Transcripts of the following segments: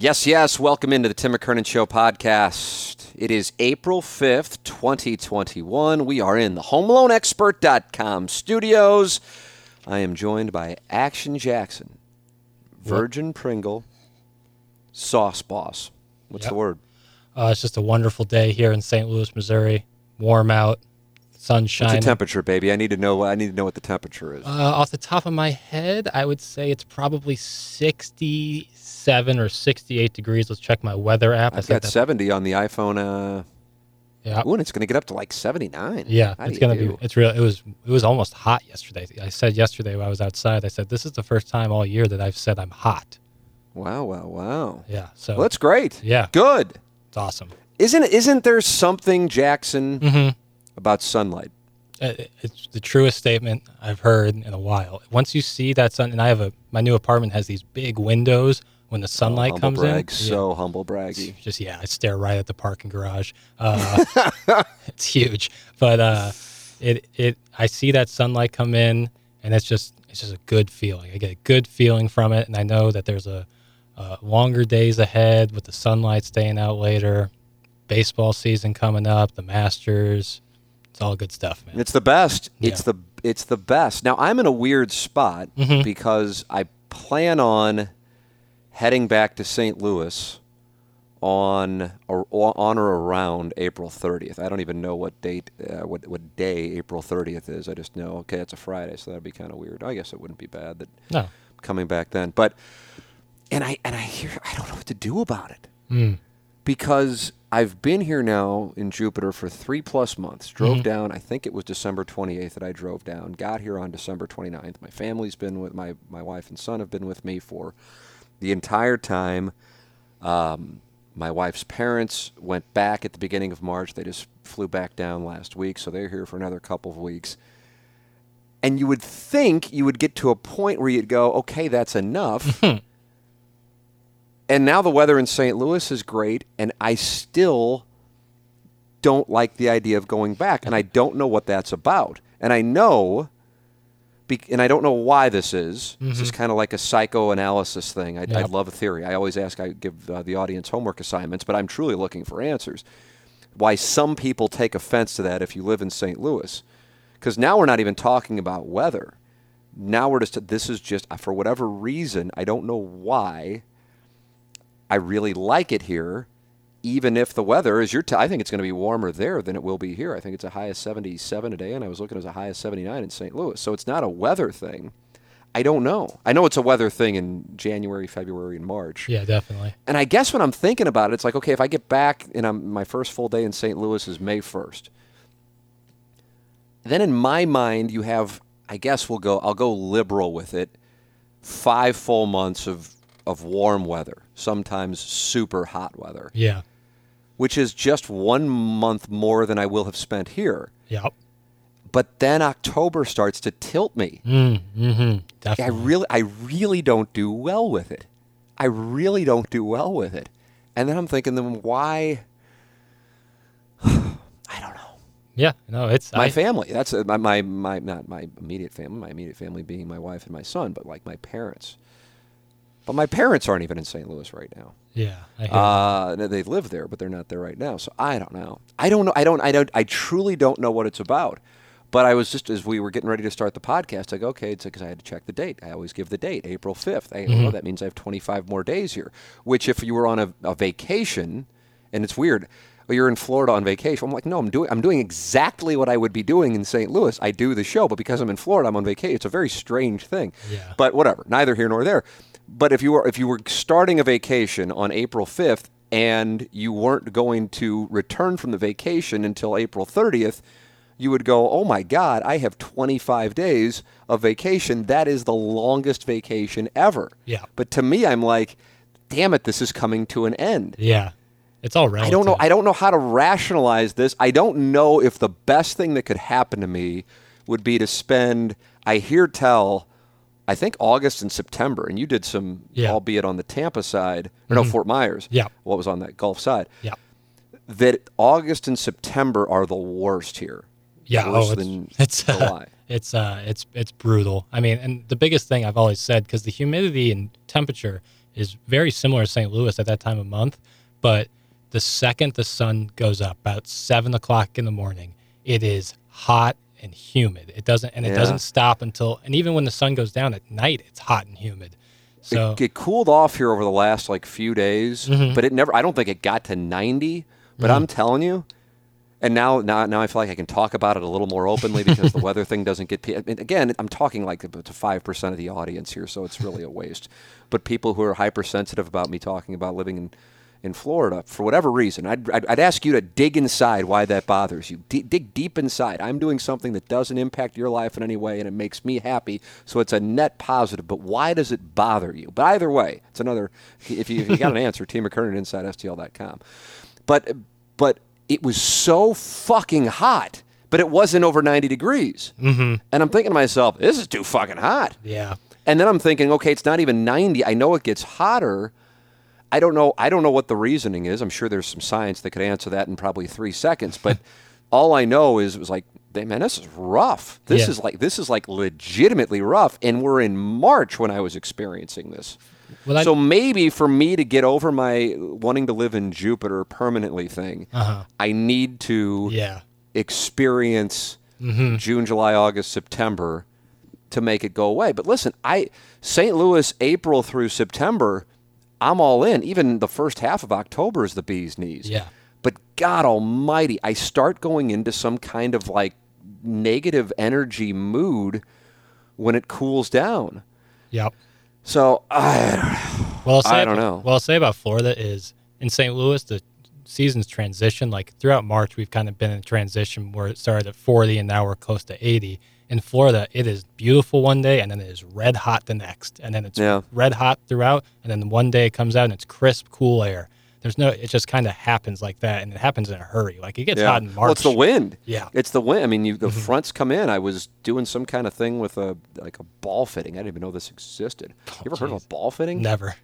Yes, yes. Welcome into the Tim McKernan Show podcast. It is April 5th, 2021. We are in the HomeLoanExpert.com studios. I am joined by Action Jackson, Virgin Pringle, Sauce Boss. What's Yep. the word? Uh, it's just a wonderful day here in St. Louis, Missouri. Warm out, sun What's the temperature, baby? I need to know. I need to know what the temperature is. uh, off the top of my head, I would say it's probably 67 or 68 degrees. Let's check my weather app. I I've got 70 on the iPhone. Uh, Yeah, ooh, and it's going to get up to like 79. yeah. How It's gonna be. It's real. It was. It was almost hot yesterday. I said yesterday when I was outside. I said this is the first time all year that I've said I'm hot. Wow, wow, wow. Yeah. So Well, that's great. yeah, Good. it's awesome. Isn't isn't there something Jackson hmm about sunlight? Uh, It's the truest statement I've heard in a while. Once you see that sun, and I have a my new apartment has these big windows. When the sunlight humble comes brag, in, so humble braggy. yeah, just yeah, I stare right at the parking garage. Uh, it's huge, but uh, it it I see that sunlight come in, and it's just it's just a good feeling. I get a good feeling from it, and I know that there's a, uh longer days ahead with the sunlight staying out later. Baseball season coming up, the Masters. It's all good stuff, man. It's the best. It's the it's the best. Now I'm in a weird spot Mhm. because I plan on heading back to St. Louis on or on or around April 30th. I don't even know what date uh, what what day April 30th is. I just know okay, it's a Friday, so that'd be kind of weird. I guess it wouldn't be bad that No. Coming back then. But and I and I hear I don't know what to do about it. Mm. because I've been here now in Jupiter for three plus months. Drove down, I think it was December 28th that I drove down. Got here on December 29th. My family's been with my my wife and son have been with me for the entire time. Um, my wife's parents went back at the beginning of March. They just flew back down last week, so they're here for another couple of weeks. And you would think you would get to a point where you'd go, okay, that's enough. and now the weather in St. Louis is great, and I still don't like the idea of going back, and I mm-hmm. don't know what that's about. And I know, and I don't know why this is. This is mm-hmm. kind of like a psychoanalysis thing. I, I love a theory. I always ask, I give uh, the audience homework assignments, but I'm truly looking for answers. Why some people take offense to that if you live in St. Louis. Because now we're not even talking about weather. Now we're just, this is just, uh, for whatever reason, I don't know why, I really like it here, even if the weather is your. T- I think it's going to be warmer there than it will be here. I think it's a high of 77 today, and I was looking as a high of 79 in St. Louis. So it's not a weather thing. I don't know. I know it's a weather thing in January, February, and March. Yeah, definitely. And I guess when I'm thinking about it, it's like, okay, if I get back and I'm, my first full day in St. Louis is May 1st. Then in my mind, you have, I guess we'll go, I'll go liberal with it, five full months of, of warm weather, sometimes super hot weather, Yeah. which is just one month more than I will have spent here. Yep. But then October starts to tilt me. Mm, mm-hmm. I really, I really don't do well with it. I really don't do well with it. And then I'm thinking, then why? I don't know. yeah. No, it's My I, family. That's uh, my, my my not my immediate family. My immediate family being my wife and my son, but like my parents. But my parents aren't even in St. Louis right now. Yeah. I Uh, they live there, but they're not there right now. So I don't know. I don't know. I don't. I don't. I truly don't know what it's about. But I was just as we were getting ready to start the podcast, I go, okay, it's because I had to check the date. I always give the date, April fifth. I Mm-hmm. oh, that means I have 25 more days here. Which, if you were on a, a vacation, and it's weird, well, you're in Florida on vacation. I'm like, no, I'm doing I'm doing exactly what I would be doing in St. Louis. I do the show, but because I'm in Florida, I'm on vacation. It's a very strange thing. Yeah. But whatever, neither here nor there. But if you were if you were starting a vacation on April 5th and you weren't going to return from the vacation until April 30th, you would go, "Oh my god, I have 25 days of vacation. That is the longest vacation ever." Yeah. But to me, I'm like damn it, this is coming to an end. Yeah. It's all relative. I don't know. I don't know how to rationalize this. I don't know if the best thing that could happen to me would be to spend. I hear tell. I think August and September, and you did some, Yeah. Mm-hmm. albeit on the Tampa side, or no, Fort Myers. Yeah. What was on that Gulf side? yeah. That August and September are the worst here. Yeah, Worse oh, than it's it's uh, it's uh it's it's brutal. I mean, and the biggest thing I've always said because the humidity and temperature is very similar to St. Louis at that time of month, but the second the sun goes up, about seven o'clock in the morning, it is hot and humid. It doesn't and it Yeah. doesn't stop until and even when the sun goes down at night, it's hot and humid. So it, it cooled off here over the last like few days, Mm-hmm. but it never. I don't think it got to ninety. But I'm telling you, and now now now I feel like I can talk about it a little more openly because the weather thing doesn't get. I mean, again, I'm talking like to five percent of the audience here, so it's really a waste. But people who are hypersensitive about me talking about living in. In Florida, for whatever reason, I'd, I'd, I'd ask you to dig inside why that bothers you. D- dig deep inside. I'm doing something that doesn't impact your life in any way, and it makes me happy. So it's a net positive. But why does it bother you? But either way, it's another. If you, if you got an answer, T McKernan inside STL.com. But but it was so fucking hot. But it wasn't over 90 degrees. Mm-hmm. And I'm thinking to myself, this is too fucking hot. yeah. And then I'm thinking, okay, it's not even 90. I know it gets hotter. I don't know. I don't know what the reasoning is. I'm sure there's some science that could answer that in probably three seconds. But all I know is it was like, man, this is rough. This Yeah. is like this is like legitimately rough. And we're in March when I was experiencing this. Well, so maybe for me to get over my wanting to live in Jupiter permanently thing, Uh-huh. I need to Yeah. experience Mm-hmm. June, July, August, September to make it go away. But listen, I St. Louis, April through September, I'm all in. Even the first half of October is the bee's knees. Yeah. But God Almighty, I start going into some kind of like negative energy mood when it cools down. Yep. So I, Well, I'll say I don't about, know. What I'll say about Florida is in St. Louis, the season's transition. Like throughout March, we've kind of been in transition where it started at 40 and now we're close to 80. In Florida, it is beautiful one day and then it is red hot the next, and then it's Yeah. red hot throughout, and then one day it comes out and it's crisp, cool air. There's no, it just kind of happens like that, and it happens in a hurry. Like it gets hot in March. Well, it's the wind. Yeah. Mm-hmm. It's the wind. I mean, you, the fronts come in. I was doing some kind of thing with a like a ball fitting. I didn't even know this existed. you ever heard of a ball fitting? Never.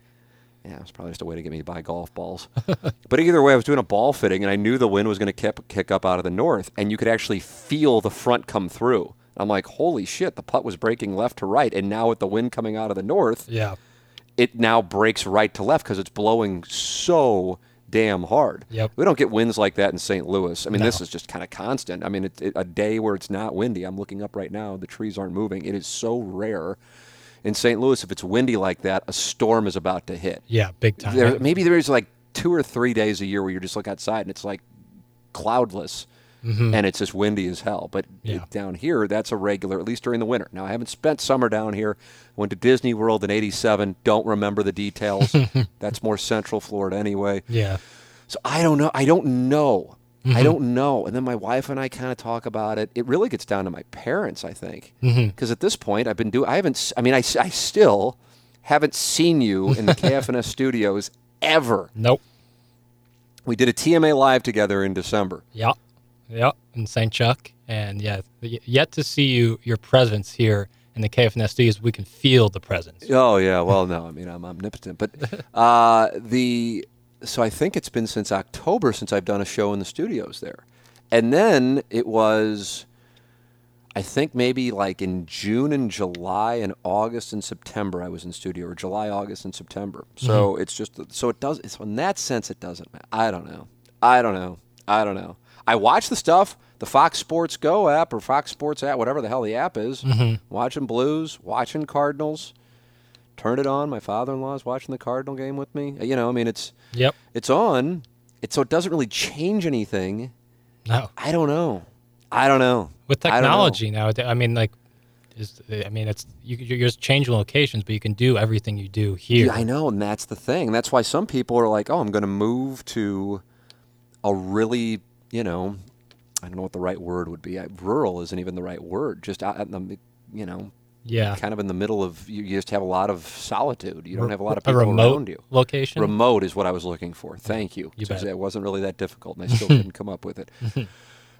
Yeah, it's probably just a way to get me to buy golf balls. but either way, I was doing a ball fitting, and I knew the wind was going to kick up out of the north, and you could actually feel the front come through. I'm like, holy shit! The putt was breaking left to right, and now with the wind coming out of the north, Yeah. it now breaks right to left because it's blowing so damn hard. Yep. We don't get winds like that in St. Louis. I mean, this is just kind of constant. I mean, it, it, a day where it's not windy. I'm looking up right now. The trees aren't moving. It is so rare. In St. Louis, if it's windy like that, a storm is about to hit. Yeah. Big time. There, maybe there's like two or three days a year where you just look outside and it's like cloudless and it's as windy as hell. But Mm-hmm. Yeah. it- down here, that's a regular, at least during the winter. Now, I haven't spent summer down here. Went to Disney World in '87. Don't remember the details. that's more Central Florida anyway. yeah. So I don't know. I don't know. I Mm-hmm. don't know. And then my wife and I kind of talk about it. It really gets down to my parents, I think, Mm-hmm. because at this point I've been doing. I haven't. I mean, I, I still haven't seen you in the KFNS studios ever. Nope. We did a TMA live together in December. Yep. Yep. In St. Chuck. And yeah, yet to see you, your presence here in the KFN studios, we can feel the presence. Oh yeah. Well, no. I mean, I'm omnipotent, but uh, the so I think it's been since October since I've done a show in the studios there, and then it was. I think maybe like in June and July and August and September I was in studio, or July, August, and September. So it's just so it does. So in that sense, it doesn't matter. I don't know. I don't know. I don't know. I watch the stuff, the Fox Sports Go app or Fox Sports app, whatever the hell the app is. Mm-hmm. Watching Blues, watching Cardinals. Turn it on. My father-in-law's watching the Cardinal game with me. You know, I mean, it's Yep. it's on. It's so it doesn't really change anything. No. I don't know. I don't know. With technology now, I mean, like, is, I mean, it's you, you're just changing locations, but you can do everything you do here. Yeah, I know, and that's the thing. That's why some people are like, "Oh, I'm going to move to a really, you know, I don't know what the right word would be. I- Rural isn't even the right word. Just out in the, you know, Yeah. kind of in the middle of you, you just have a lot of solitude. You don't have a lot of people around you. location. Remote is what I was looking for. Thank you. You So bet. It wasn't really that difficult, and I still couldn't come up with it.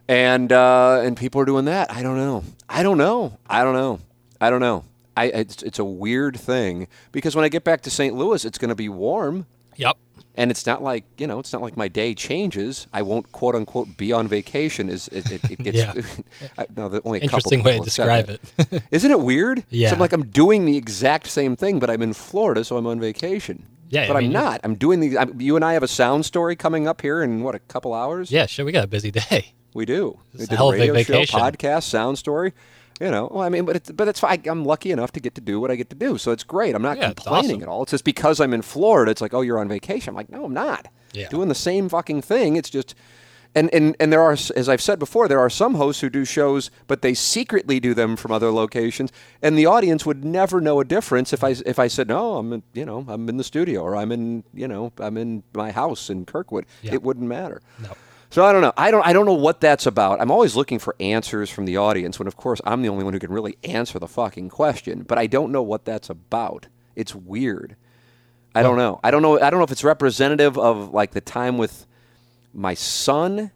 And uh, and people are doing that. I don't know. I don't know. I don't know. I don't know. I it's, it's a weird thing because when I get back to St. Louis, it's going to be warm. yep. And it's not like you know, it's not like my day changes. I won't quote unquote be on vacation. Is it, it, it gets Yeah. I, no, the, only a couple Interesting way to people have said describe it. Isn't it weird? yeah So I'm like I'm doing the exact same thing, but I'm in Florida, so I'm on vacation. Yeah, but I I'm not. I'm doing the. I'm, you and I have a sound story coming up here in what a couple hours. yeah, sure. We got a busy day. we do. It's we a did hell of a radio vacation. show, podcast, sound story. You know, well, I mean, but it's, but it's fine. I'm lucky enough to get to do what I get to do, so it's great. I'm not Yeah, complaining awesome. at all. It's just because I'm in Florida. It's like, oh, you're on vacation. I'm like, no, I'm not. Yeah. Doing the same fucking thing. It's just, and and and there are, as I've said before, there are some hosts who do shows, but they secretly do them from other locations, and the audience would never know a difference if I if I said, no, I'm in, you know, I'm in the studio or I'm in, you know, I'm in my house in Kirkwood. Yeah. It wouldn't matter. No. So I don't know. I don't. I don't know what that's about. I'm always looking for answers from the audience. When of course I'm the only one who can really answer the fucking question. But I don't know what that's about. It's weird. I don't know. I don't know. I don't know if it's representative of like the time with my son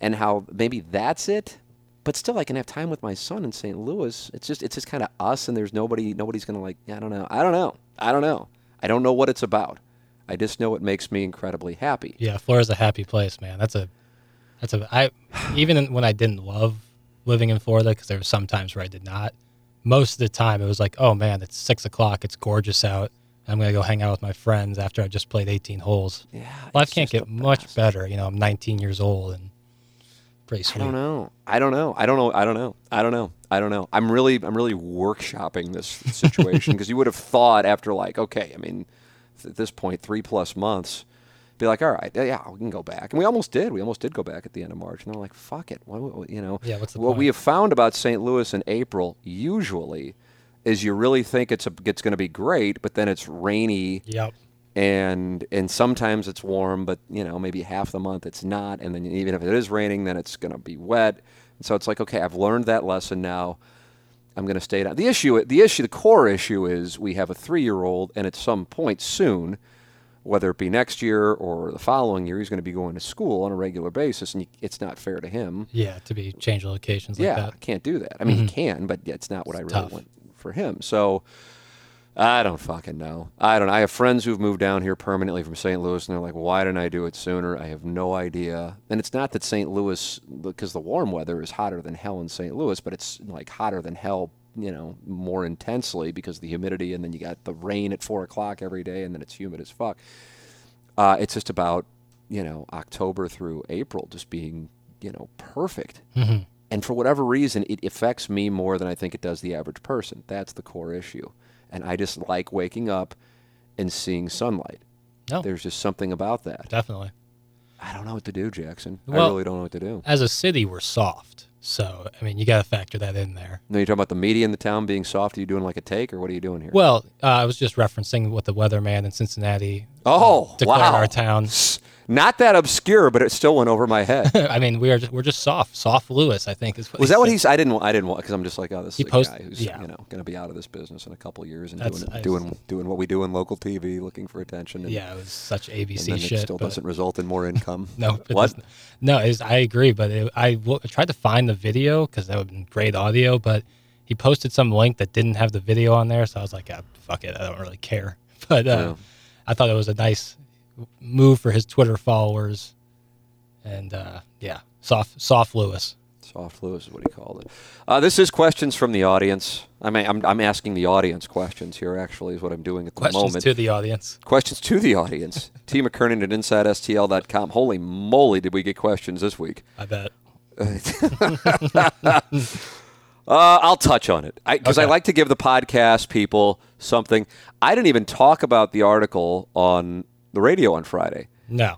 and how maybe that's it. But still, I can have time with my son in St. Louis. It's just it's just kind of us, and there's nobody. Nobody's gonna like. I don't know. I don't know. I don't know. I don't know what it's about. I just know it makes me incredibly happy. Yeah, Florida's a happy place, man. That's a, that's a. I even when I didn't love living in Florida because there were some times where I did not. Most of the time, it was like, oh man, it's six o'clock. It's gorgeous out. I'm gonna go hang out with my friends after I just played 18 holes. Yeah, Life can't get much better. You know, I'm 19 years old and pretty I don't know. I don't know. I don't know. I don't know. I don't know. I don't know. I'm really, I'm really workshopping this situation because you would have thought after like, okay, I mean, at this point, three plus months, be like, all right, yeah, we can go back, and we almost did. We almost did go back at the end of March, and they're like, fuck it, would- you know. Yeah, what's the what we have found about St. Louis in April usually is you really think it's a, it's going to be great, but then it's rainy Yep. and and sometimes it's warm, but you know maybe half the month it's not, and then even if it is raining, then it's going to be wet. And so it's like, okay, I've learned that lesson now. I'm going to stay down. The issue, the issue, the core issue is we have a three-year-old, and at some point soon, whether it be next year or the following year, he's going to be going to school on a regular basis, and you, it's not fair to him. Yeah, to be change locations like yeah, that. I can't do that. I mean, he mm-hmm. can, but it's not what I really tough. want for him. So I don't fucking know. I don't. I have friends who've moved down here permanently from St. Louis, and they're like, "Why didn't I do it sooner?" I have no idea. And it's not that St. Louis, because the warm weather is hotter than hell in St. Louis, but it's like hotter than hell, you know, more intensely because of the humidity, and then you got the rain at four o'clock every day, and then it's humid as fuck. Uh, it's just about you know October through April just being you know perfect. And for whatever reason, it affects me more than I think it does the average person. That's the core issue. And I just like waking up and seeing sunlight. No, There's just something about that. definitely. I don't know what to do, Jackson. I really don't know what to do. As a city, we're soft. So I mean, you got to factor that in there. No, you're talking about the media in the town being soft. Are you doing like a take, or what are you doing here? Well, uh, I was just referencing what the weatherman in Cincinnati oh, declared wow. our town. Not that obscure, but it still went over my head. I mean, we are just, we're just soft, soft Lewis. I think is what Was that what he said. he's? I didn't. I didn't want because I'm just like, oh, this He is post- a guy who's yeah. you know going to be out of this business in a couple years and That's- doing I- doing doing what we do in local TV, looking for attention. And, Yeah, it was such and ABC then shit. it still doesn't result in more income. No, what? doesn't. No, it's, I agree, but it, I w- tried to find the video because that would have been great audio, but he posted some link that didn't have the video on there, so I was like, ah, fuck it, I don't really care. But uh, Yeah. I thought it was a nice move for his Twitter followers, and uh, yeah, soft, soft Lewis. Soft Lewis is what he called it. Uh, this is questions from the audience. I mean, I'm, I'm asking the audience questions here. Actually, is what I'm doing at the Questions moment. Questions to the audience. questions to the audience. T McKernan at InsideSTL.com. Holy moly, did we get questions this week? I bet. Uh, I'll touch on it because I Okay. like to give the podcast people something. I didn't even talk about the article on the radio on Friday. No.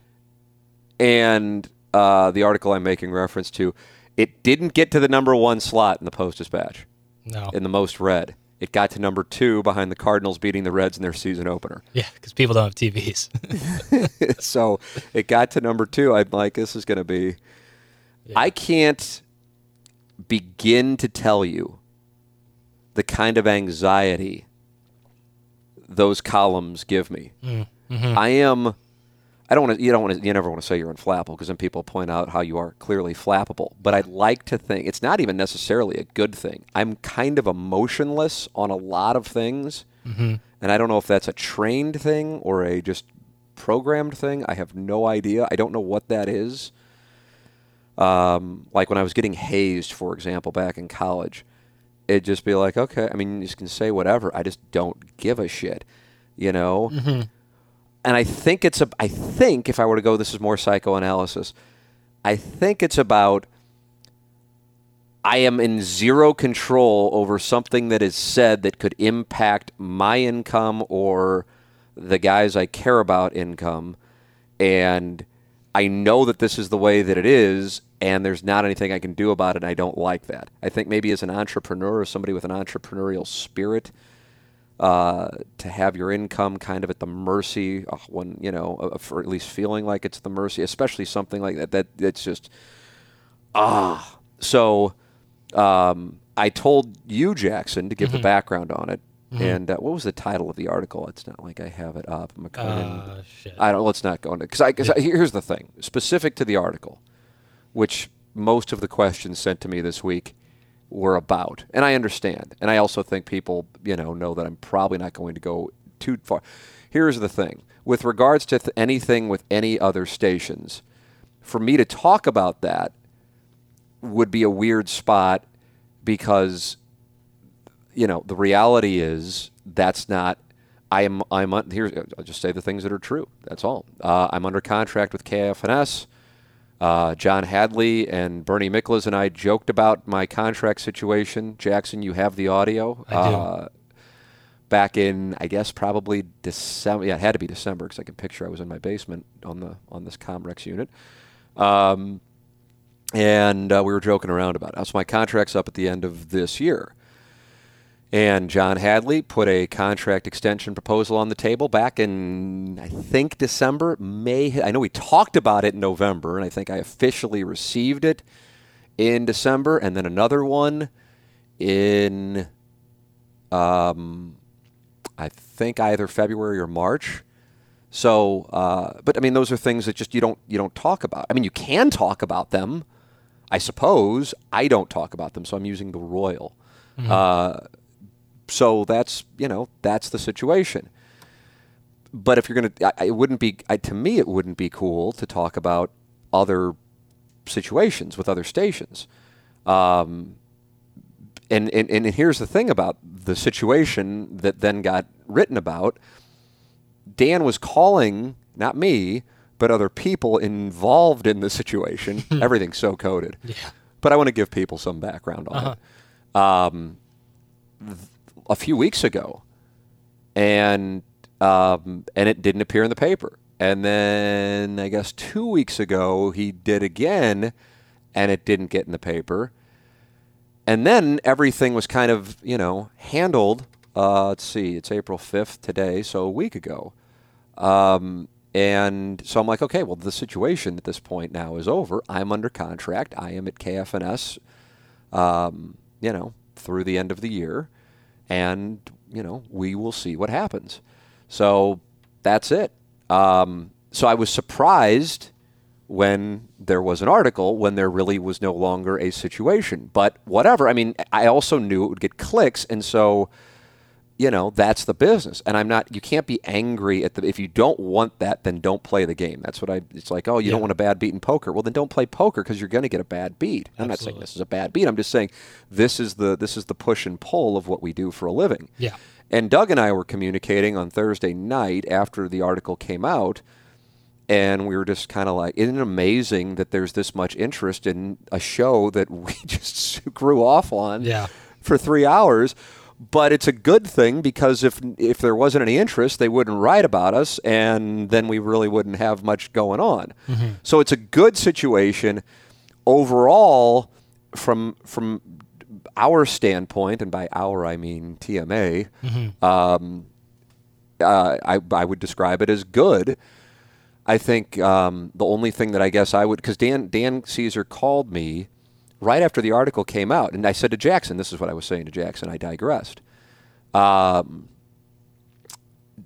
and uh, the article I'm making reference to, it didn't get to the number one slot in the Post Dispatch No. in the most read. It got to number two behind the Cardinals beating the Reds in their season opener. yeah, because people don't have TVs. so it got to number two. I'm like, this is going to be. I can't begin to tell you the kind of anxiety those columns give me. Mm-hmm. I am. I don't want to. You don't want to. You never want to say you're unflappable because then people point out how you are clearly flappable. But I'd like to think it's not even necessarily a good thing. I'm kind of emotionless on a lot of things, Mm-hmm. and I don't know if that's a trained thing or a just programmed thing. I have no idea. I don't know what that is. Um, like when I was getting hazed, for example, back in college, it'd just be like, okay, I mean, you can say whatever. I just don't give a shit, you know? And I think it's a, I think if I were to go, this is more psychoanalysis. I think it's about I am in zero control over something that is said that could impact my income or the guys I care about income. And I know that this is the way that it is, and there's not anything I can do about it, I don't like that. I think maybe as an entrepreneur or somebody with an entrepreneurial spirit, uh, to have your income kind of at the mercy uh, when you know, uh, for at least feeling like it's the mercy, especially something like that. That that's just ah. So um, I told you, Jackson, to give the background on it. And uh, what was the title of the article? It's not like I have it up. McConan. Uh, shit. I don't. Let's not go into because I, cause I. Here's the thing, specific to the article, which most of the questions sent to me this week were about, and I understand, and I also think people, you know, know that I'm probably not going to go too far. Here's the thing, with regards to th- anything with any other stations, for me to talk about that would be a weird spot because you know, the reality is that's not. I am. I'm. Un, here. I'll just say the things that are true. That's all. Uh, I'm under contract with KFNS. Uh, John Hadley and Bernie Miklasz and I joked about my contract situation. Jackson, you have the audio. I do. Uh, back in, I guess, probably December. Yeah, it had to be December because I can picture I was in my basement on the on this Comrex unit. Um, and uh, we were joking around about it. So my contract's up at the end of this year. And John Hadley put a contract extension proposal on the table back in, I think, December, May. I know we talked about it in November, and I think I officially received it in December, and then another one in, um, I think, either February or March. So, uh, but I mean, those are things that just you don't you don't talk about. I mean, you can talk about them, I suppose. I don't talk about them, so I'm using the royal. Uh, so that's you know that's the situation. But if you're gonna, I, it wouldn't be I, to me. It wouldn't be cool to talk about other situations with other stations. Um, and, and and here's the thing about the situation that then got written about. Dan was calling not me, but other people involved in the situation. Everything's so coded. Yeah. But I want to give people some background on it. Um, a few weeks ago, and um, and it didn't appear in the paper. And then I guess two weeks ago he did again, and it didn't get in the paper. And then everything was kind of you know handled. Uh, let's see, it's April fifth today, so a week ago. Um, and so I'm like, okay, well, the situation at this point now is over. I'm under contract. I am at KFNS, um, you know, through the end of the year. And, you know, we will see what happens. So that's it. Um, so I was surprised when there was an article when there really was no longer a situation. But whatever. I mean, I also knew it would get clicks. And so you know that's the business. And i'm not you can't be angry at the if you don't want that then don't play the game. That's what i it's like oh you don't want a bad beat in poker. Well then don't play poker because you're going to get a bad beat. I'm not saying this is a bad beat. I'm just saying this is the this is the push and pull of what we do for a living. Yeah. and doug and i were communicating on thursday night after the article came out and we were just kind of like, isn't it amazing that there's this much interest in a show that we just grew off on Yeah. for three hours? But it's a good thing because if if there wasn't any interest, they wouldn't write about us, and then we really wouldn't have much going on. So it's a good situation overall from from our standpoint, and by our I mean TMA. Um, uh, I I would describe it as good. I think um, the only thing that I guess I would because Dan Dan Caesar called me right after the article came out, and I said to Jackson, this is what I was saying to Jackson. I digressed. Um,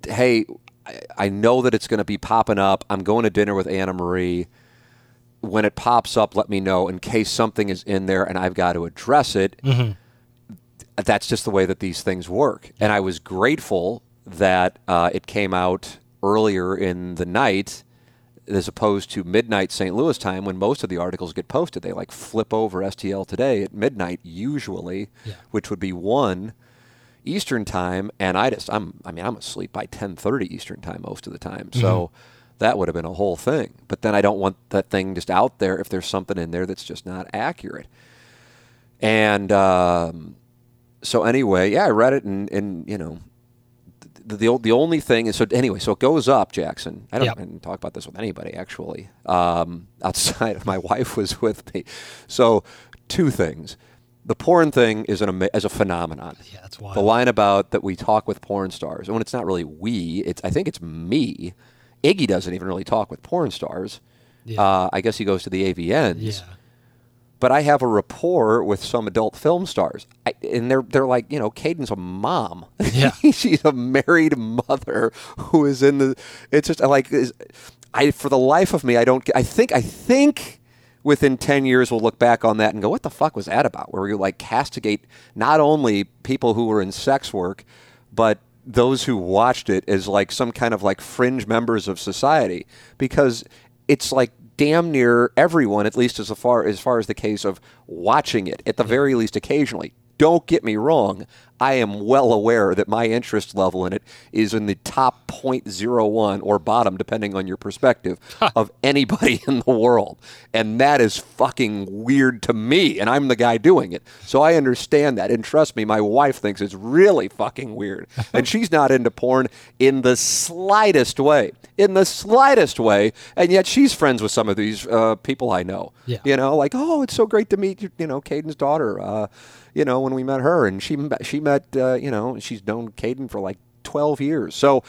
hey, I, I know that it's going to be popping up. I'm going to dinner with Anna Marie. When it pops up, let me know in case something is in there and I've got to address it. That's just the way that these things work. And I was grateful that uh, it came out earlier in the night as opposed to midnight St. Louis time when most of the articles get posted. They like flip over STL today at midnight usually, Yeah. which would be one Eastern time, and I just I'm I mean I'm asleep by 10:30 Eastern time most of the time, so that would have been a whole thing. But then I don't want that thing just out there if there's something in there that's just not accurate. And um, so anyway, yeah, I read it, and and you know the, the the only thing is so anyway, so it goes up, Jackson. I don't, Yep. I didn't talk about this with anybody actually. Um, outside of my wife was with me, so two things. The porn thing is an as a phenomenon. Yeah, that's The line about that we talk with porn stars, and when it's not really we, it's I think it's me. Iggy doesn't even really talk with porn stars. Yeah. Uh, I guess he goes to the AVNs yeah. But I have a rapport with some adult film stars, I, and they're they're like, you know, Caden's a mom. Yeah. she's a married mother who is in the. It's just like, I for the life of me, I don't. I think I think within ten years we'll look back on that and go, what the fuck was that about? Where we like castigate not only people who were in sex work, but those who watched it as like some kind of like fringe members of society because it's like damn near everyone at least as far as far as the case of watching it at the mm-hmm. very least occasionally. Don't get me wrong i am well aware that my interest level in it is in the top 0.01 or bottom depending on your perspective of anybody in the world. And that is fucking weird to me and i'm the guy doing it. So i understand that. And trust me my wife thinks it's really fucking weird. And she's not into porn in the slightest way. In the slightest way. And yet she's friends with some of these uh, people i know. Yeah. you know like oh it's so great to meet you know caden's daughter. Uh, you know when we met her and she met- she met uh, you know she's known caden for like 12 years so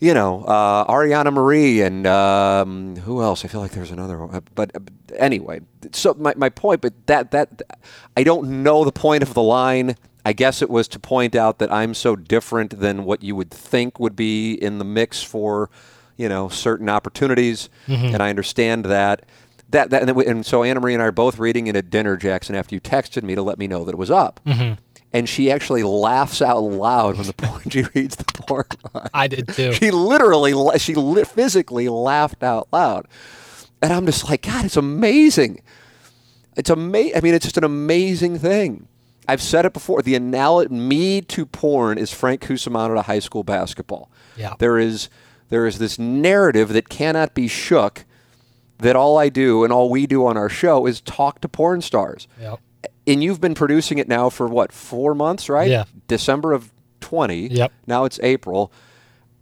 you know, uh, Ariana Marie and um, who else? I feel like there's another one. But uh, anyway, so my, my point, but that, that, I don't know the point of the line. I guess it was to point out that I'm so different than what you would think would be in the mix for, you know, certain opportunities. And I understand that. That, that and, then we- and so Anna Marie and I are both reading it at dinner, Jackson, after you texted me to let me know that it was up. Mm-hmm. And she actually laughs out loud when the porn, she reads the porn line. I did too. She literally, she li- physically laughed out loud, and I'm just like, God, it's amazing. It's amazing. I mean, it's just an amazing thing. I've said it before. The analogy, me to porn, is Frank Cusimano to high school basketball. Yeah. There is, there is this narrative that cannot be shook. That all I do and all we do on our show is talk to porn stars Yep. and you've been producing it now for what four months right Yeah. december of 20 Yep. now it's april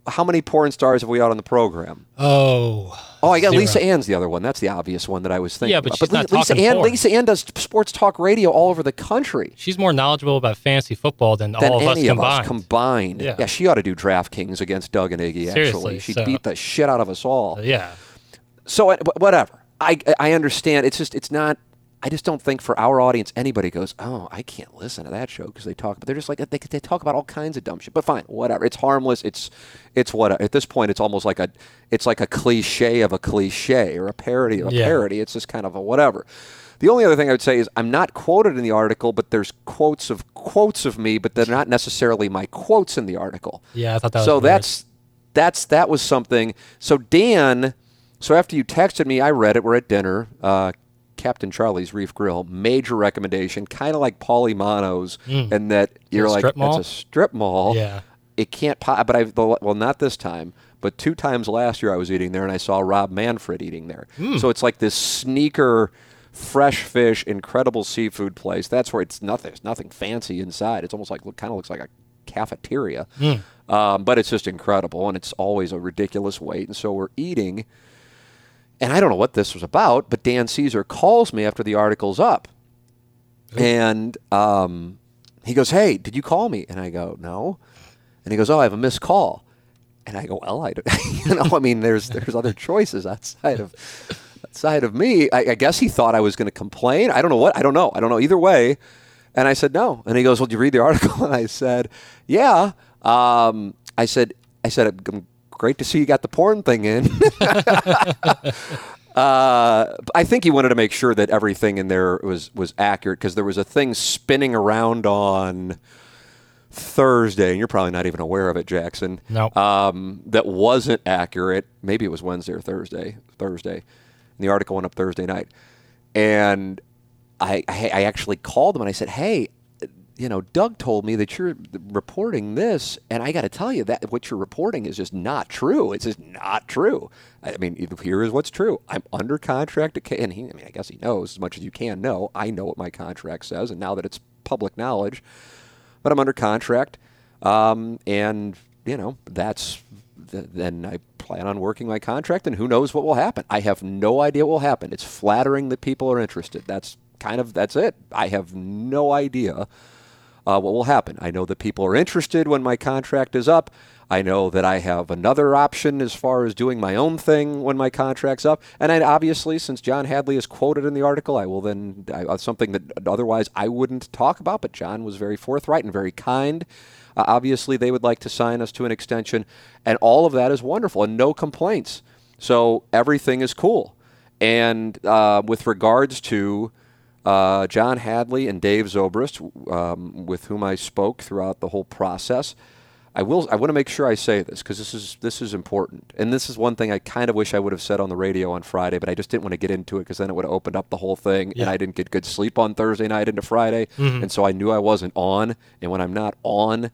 how many porn stars have we out on the program Oh. oh i got zero. lisa ann's the other one that's the obvious one that i was thinking Yeah, but about. she's not lisa talking ann porn. lisa ann does sports talk radio all over the country She's more knowledgeable about fantasy football than, than all of us any of combined. us combined Yeah. she ought to do draftkings against doug and iggy actually Seriously, she'd so- beat the shit out of us all yeah. So whatever. I I understand. It's just it's not. I just don't think for our audience anybody goes, oh, I can't listen to that show because they talk. But they're just like they, they talk about all kinds of dumb shit. But fine, whatever. It's harmless. It's it's what at this point it's almost like a it's like a cliche of a cliche or a parody of a Yeah. parody. It's just kind of a whatever. The only other thing I would say is I'm not quoted in the article, but there's quotes of quotes of me, but they're not necessarily my quotes in the article. Yeah, I thought that was so that's that's that was something. So Dan, so after you texted me, I read it. We're at dinner. Uh, Captain Charlie's Reef Grill, major recommendation, kind of like Paulie Mano's, and that you're like mall? it's a strip mall. Yeah. it can't. pop, but I well, not this time. But two times last year, I was eating there, and I saw Rob Manfred eating there. Hmm. So it's like this sneaker, fresh fish, incredible seafood place. That's where it's nothing. It's nothing fancy inside. It's almost like kind of looks like a cafeteria. Hmm. Um, but it's just incredible, and it's always a ridiculous wait. And so we're eating, and I don't know what this was about, but Dan Caesar calls me after the article's up, and um, he goes, "Hey, did you call me?" And I go, "No," and he goes, "Oh, I have a missed call," and I go, "Well, I don't, you know, I mean, there's there's other choices outside of side of me. I, I guess he thought I was going to complain. I don't know what. I don't know. I don't know either way. And I said no. And he goes, "Well, did you read the article?" And I said, "Yeah." Um, I said, "I said, great to see you got the porn thing in." Uh, I think he wanted to make sure that everything in there was was accurate because there was a thing spinning around on Thursday, and you're probably not even aware of it, Jackson. No. Um, that wasn't accurate. Maybe it was Wednesday or Thursday. Thursday. And the article went up Thursday night, and I I, I actually called him and I said, "Hey, you know, Doug told me that you're reporting this, and I got to tell you that what you're reporting is just not true. It's just not true. I mean, here is what's true. I'm under contract and he, I mean, I guess he knows as much as you can know. I know what my contract says, and now that it's public knowledge, but I'm under contract, um, and you know, that's then I plan on working my contract, and who knows what will happen. I have no idea what will happen. It's flattering that people are interested. That's kind of that's it. I have no idea uh, what will happen. I know that people are interested when my contract is up. I know that I have another option as far as doing my own thing when my contract's up. And I, obviously, since John Hadley is quoted in the article, I will then, I, something that otherwise I wouldn't talk about, but John was very forthright and very kind. Uh, obviously, they would like to sign us to an extension, and all of that is wonderful and no complaints. So everything is cool. And uh, with regards to uh, John Hadley and Dave Zobrist, um, with whom I spoke throughout the whole process. I will. I want to make sure I say this because this is this is important, and this is one thing I kind of wish I would have said on the radio on Friday, but I just didn't want to get into it because then it would have opened up the whole thing, Yeah. and I didn't get good sleep on Thursday night into Friday, and so I knew I wasn't on, and when I'm not on.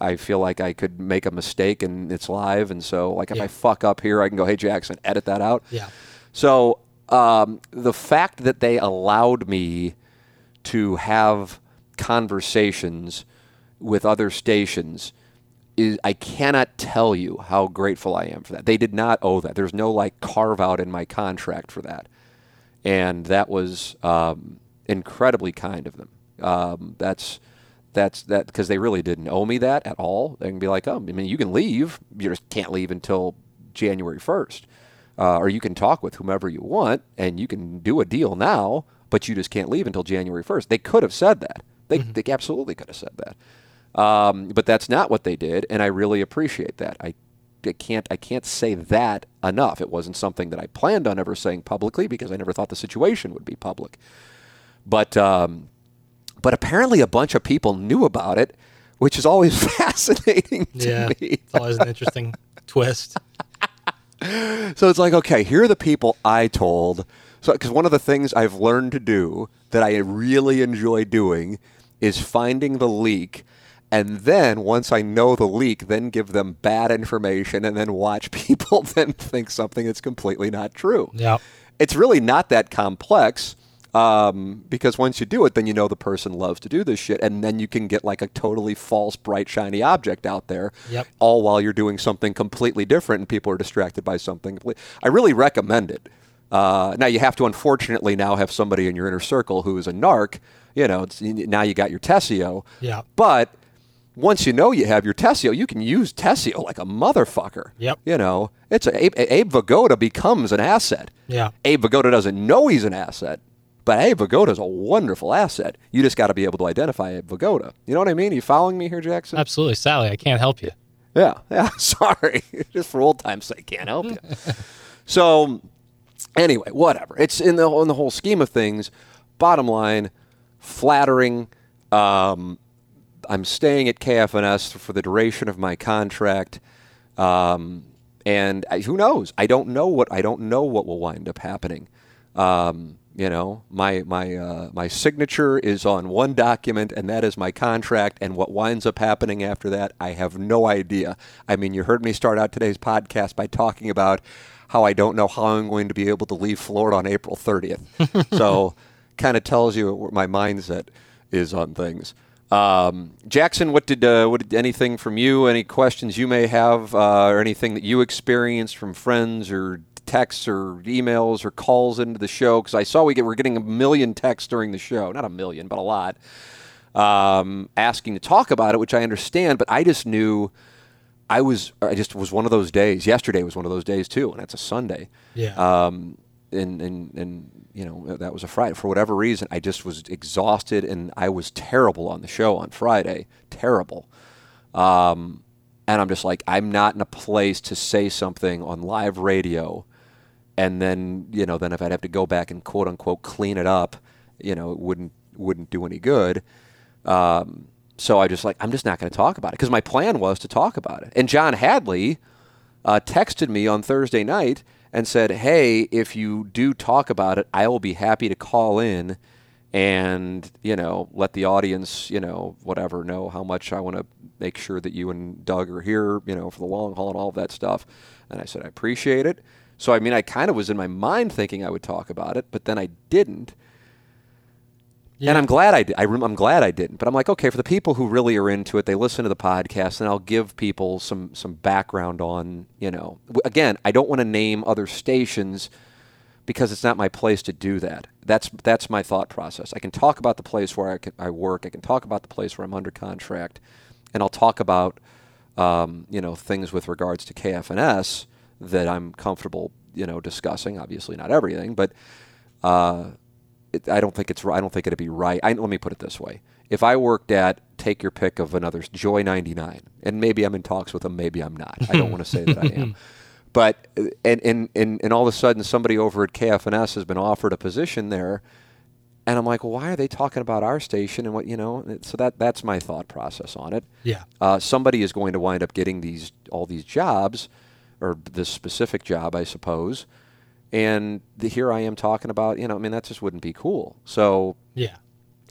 I feel like I could make a mistake and it's live, and so like if Yeah. I fuck up here, I can go, "Hey Jackson, edit that out." Yeah. So um, the fact that they allowed me to have conversations with other stations is I cannot tell you how grateful I am for that. They did not owe that. There's no like carve out in my contract for that, and that was um, incredibly kind of them. Um, that's that's that because they really didn't owe me that at all. They can be like, oh, I mean, you can leave. You just can't leave until January first, uh, or you can talk with whomever you want, and you can do a deal now, but you just can't leave until January first. They could have said that. They, they absolutely could have said that. Um, but that's not what they did, and I really appreciate that. I, I can't I can't say that enough. It wasn't something that I planned on ever saying publicly because I never thought the situation would be public. But um, but apparently a bunch of people knew about it, which is always fascinating to Yeah. me. It's always an interesting twist. So it's like, okay, here are the people I told. So, because one of the things I've learned to do that I really enjoy doing is finding the leak. And then once I know the leak, then give them bad information and then watch people then think something that's completely not true. Yeah. It's really not that complex um, because once you do it, then you know the person loves to do this shit. And then you can get like a totally false, bright, shiny object out there Yep. all while you're doing something completely different and people are distracted by something. I really recommend it. Uh, now you have to unfortunately now have somebody in your inner circle who is a narc. You know, it's, now you got your Tessio. Yeah. But once you know you have your Tessio, you can use Tessio like a motherfucker. Yep. You know, it's a, Abe, Abe Vigoda becomes an asset. Yeah. Abe Vigoda doesn't know he's an asset, but Abe, Vigoda is a wonderful asset. You just got to be able to identify Abe Vigoda. You know what I mean? you following me here, Jackson? Absolutely. Sally, I can't help you. Yeah, yeah. Sorry, just for old time's sake, can't help you. so, anyway, whatever. It's in the in the whole scheme of things. Bottom line, flattering. Um, I'm staying at KFNS for the duration of my contract, um, and I, who knows? I don't know what I don't know what will wind up happening. Um, you know, my my uh, my signature is on one document, and that is my contract. And what winds up happening after that, I have no idea. I mean, you heard me start out today's podcast by talking about how I don't know how I'm going to be able to leave Florida on April 30th. so, kind of tells you what my mindset is on things. Um, Jackson, what did uh, what did anything from you? Any questions you may have, uh, or anything that you experienced from friends or texts or emails or calls into the show? Because I saw we get we're getting a million texts during the show, not a million, but a lot, um, asking to talk about it, which I understand. But I just knew I was I just was one of those days. Yesterday was one of those days too, and that's a Sunday Yeah. um, and and and you know that was a Friday. For whatever reason, I just was exhausted, and I was terrible on the show on Friday. Terrible. Um, and I'm just like, I'm not in a place to say something on live radio, and then you know, then if I'd have to go back and quote unquote clean it up, you know, it wouldn't wouldn't do any good. Um, so I just like, I'm just not going to talk about it because my plan was to talk about it. And John Hadley uh, texted me on Thursday night and said, "Hey, if you do talk about it, I will be happy to call in." and you know let the audience you know whatever know how much I want to make sure that you and Doug are here you know for the long haul and all of that stuff and I said I appreciate it so I mean I kind of was in my mind thinking I would talk about it but then I didn't Yeah. and I'm glad I did. I rem- I'm glad I didn't. But I'm like, okay, for the people who really are into it, they listen to the podcast, and I'll give people some some background on, you know, again, I don't want to name other stations because it's not my place to do that. That's that's my thought process. I can talk about the place where I, can, I work. I can talk about the place where I'm under contract, and I'll talk about, um, you know, things with regards to KFNS that I'm comfortable, you know, discussing. Obviously, not everything, but. Uh, it, I don't think it's. I don't think it'd be right. I, let me put it this way: if I worked at take your pick of another Joy 99, and maybe I'm in talks with them, maybe I'm not. I don't want to say that I am. But and, and and and all of a sudden, somebody over at KFNS has been offered a position there, and I'm like, well, why are they talking about our station and what you know? So that that's my thought process on it. Yeah. Uh, somebody is going to wind up getting these all these jobs, or this specific job, I suppose. And the, here I am talking about, you know, I mean, that just wouldn't be cool. So, Yeah.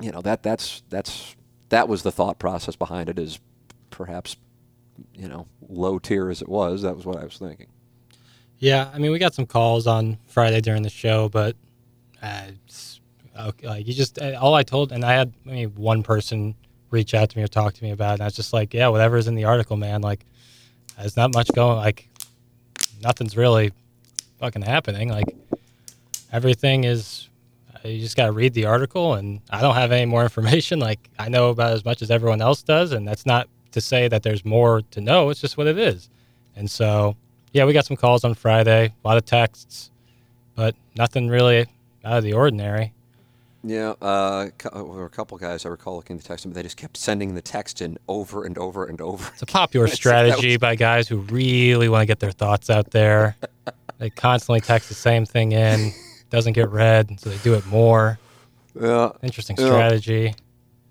you know, that that's that's that was the thought process behind it. Is perhaps, you know, low tier as it was, that was what I was thinking. Yeah, I mean, we got some calls on Friday during the show, but uh, okay, like you just uh, all I told, and I had I mean, one person reach out to me or talk to me about it, and I was just like, yeah, whatever's in the article, man. Like, there's not much going. Like, nothing's really fucking happening. Like, everything is. You just got to read the article, and I don't have any more information. Like, I know about as much as everyone else does, and that's not to say that there's more to know. It's just what it is. And so, yeah, we got some calls on Friday, a lot of texts, but nothing really out of the ordinary. Yeah, uh, there were a couple guys I recall looking at the text, but they just kept sending the text in over and over and over. It's a popular strategy was- by guys who really want to get their thoughts out there. they constantly text the same thing in, doesn't get read, so they do it more. Yeah, Interesting Yeah. strategy.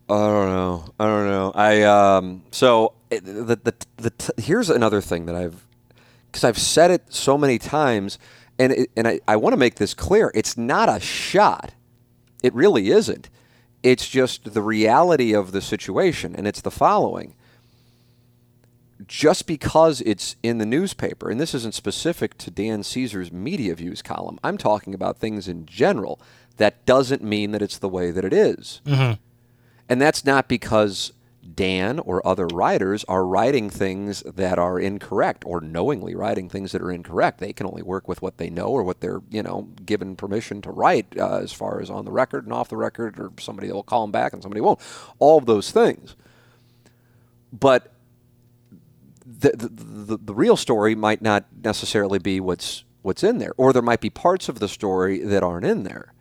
I don't know. I don't know. I um. So it, the the the t- here's another thing that I've because I've said it so many times, and it, and I, I want to make this clear. It's not a shot. It really isn't. It's just the reality of the situation, and it's the following. Just because it's in the newspaper, and this isn't specific to Dan Caesar's media views column, I'm talking about things in general. That doesn't mean that it's the way that it is. Mm-hmm. And that's not because Dan or other writers are writing things that are incorrect or knowingly writing things that are incorrect. They can only work with what they know or what they're, you know, given permission to write uh, as far as on the record and off the record or somebody will call them back and somebody won't. All of those things. But the, the, the, the real story might not necessarily be what's what's in there, or there might be parts of the story that aren't in there.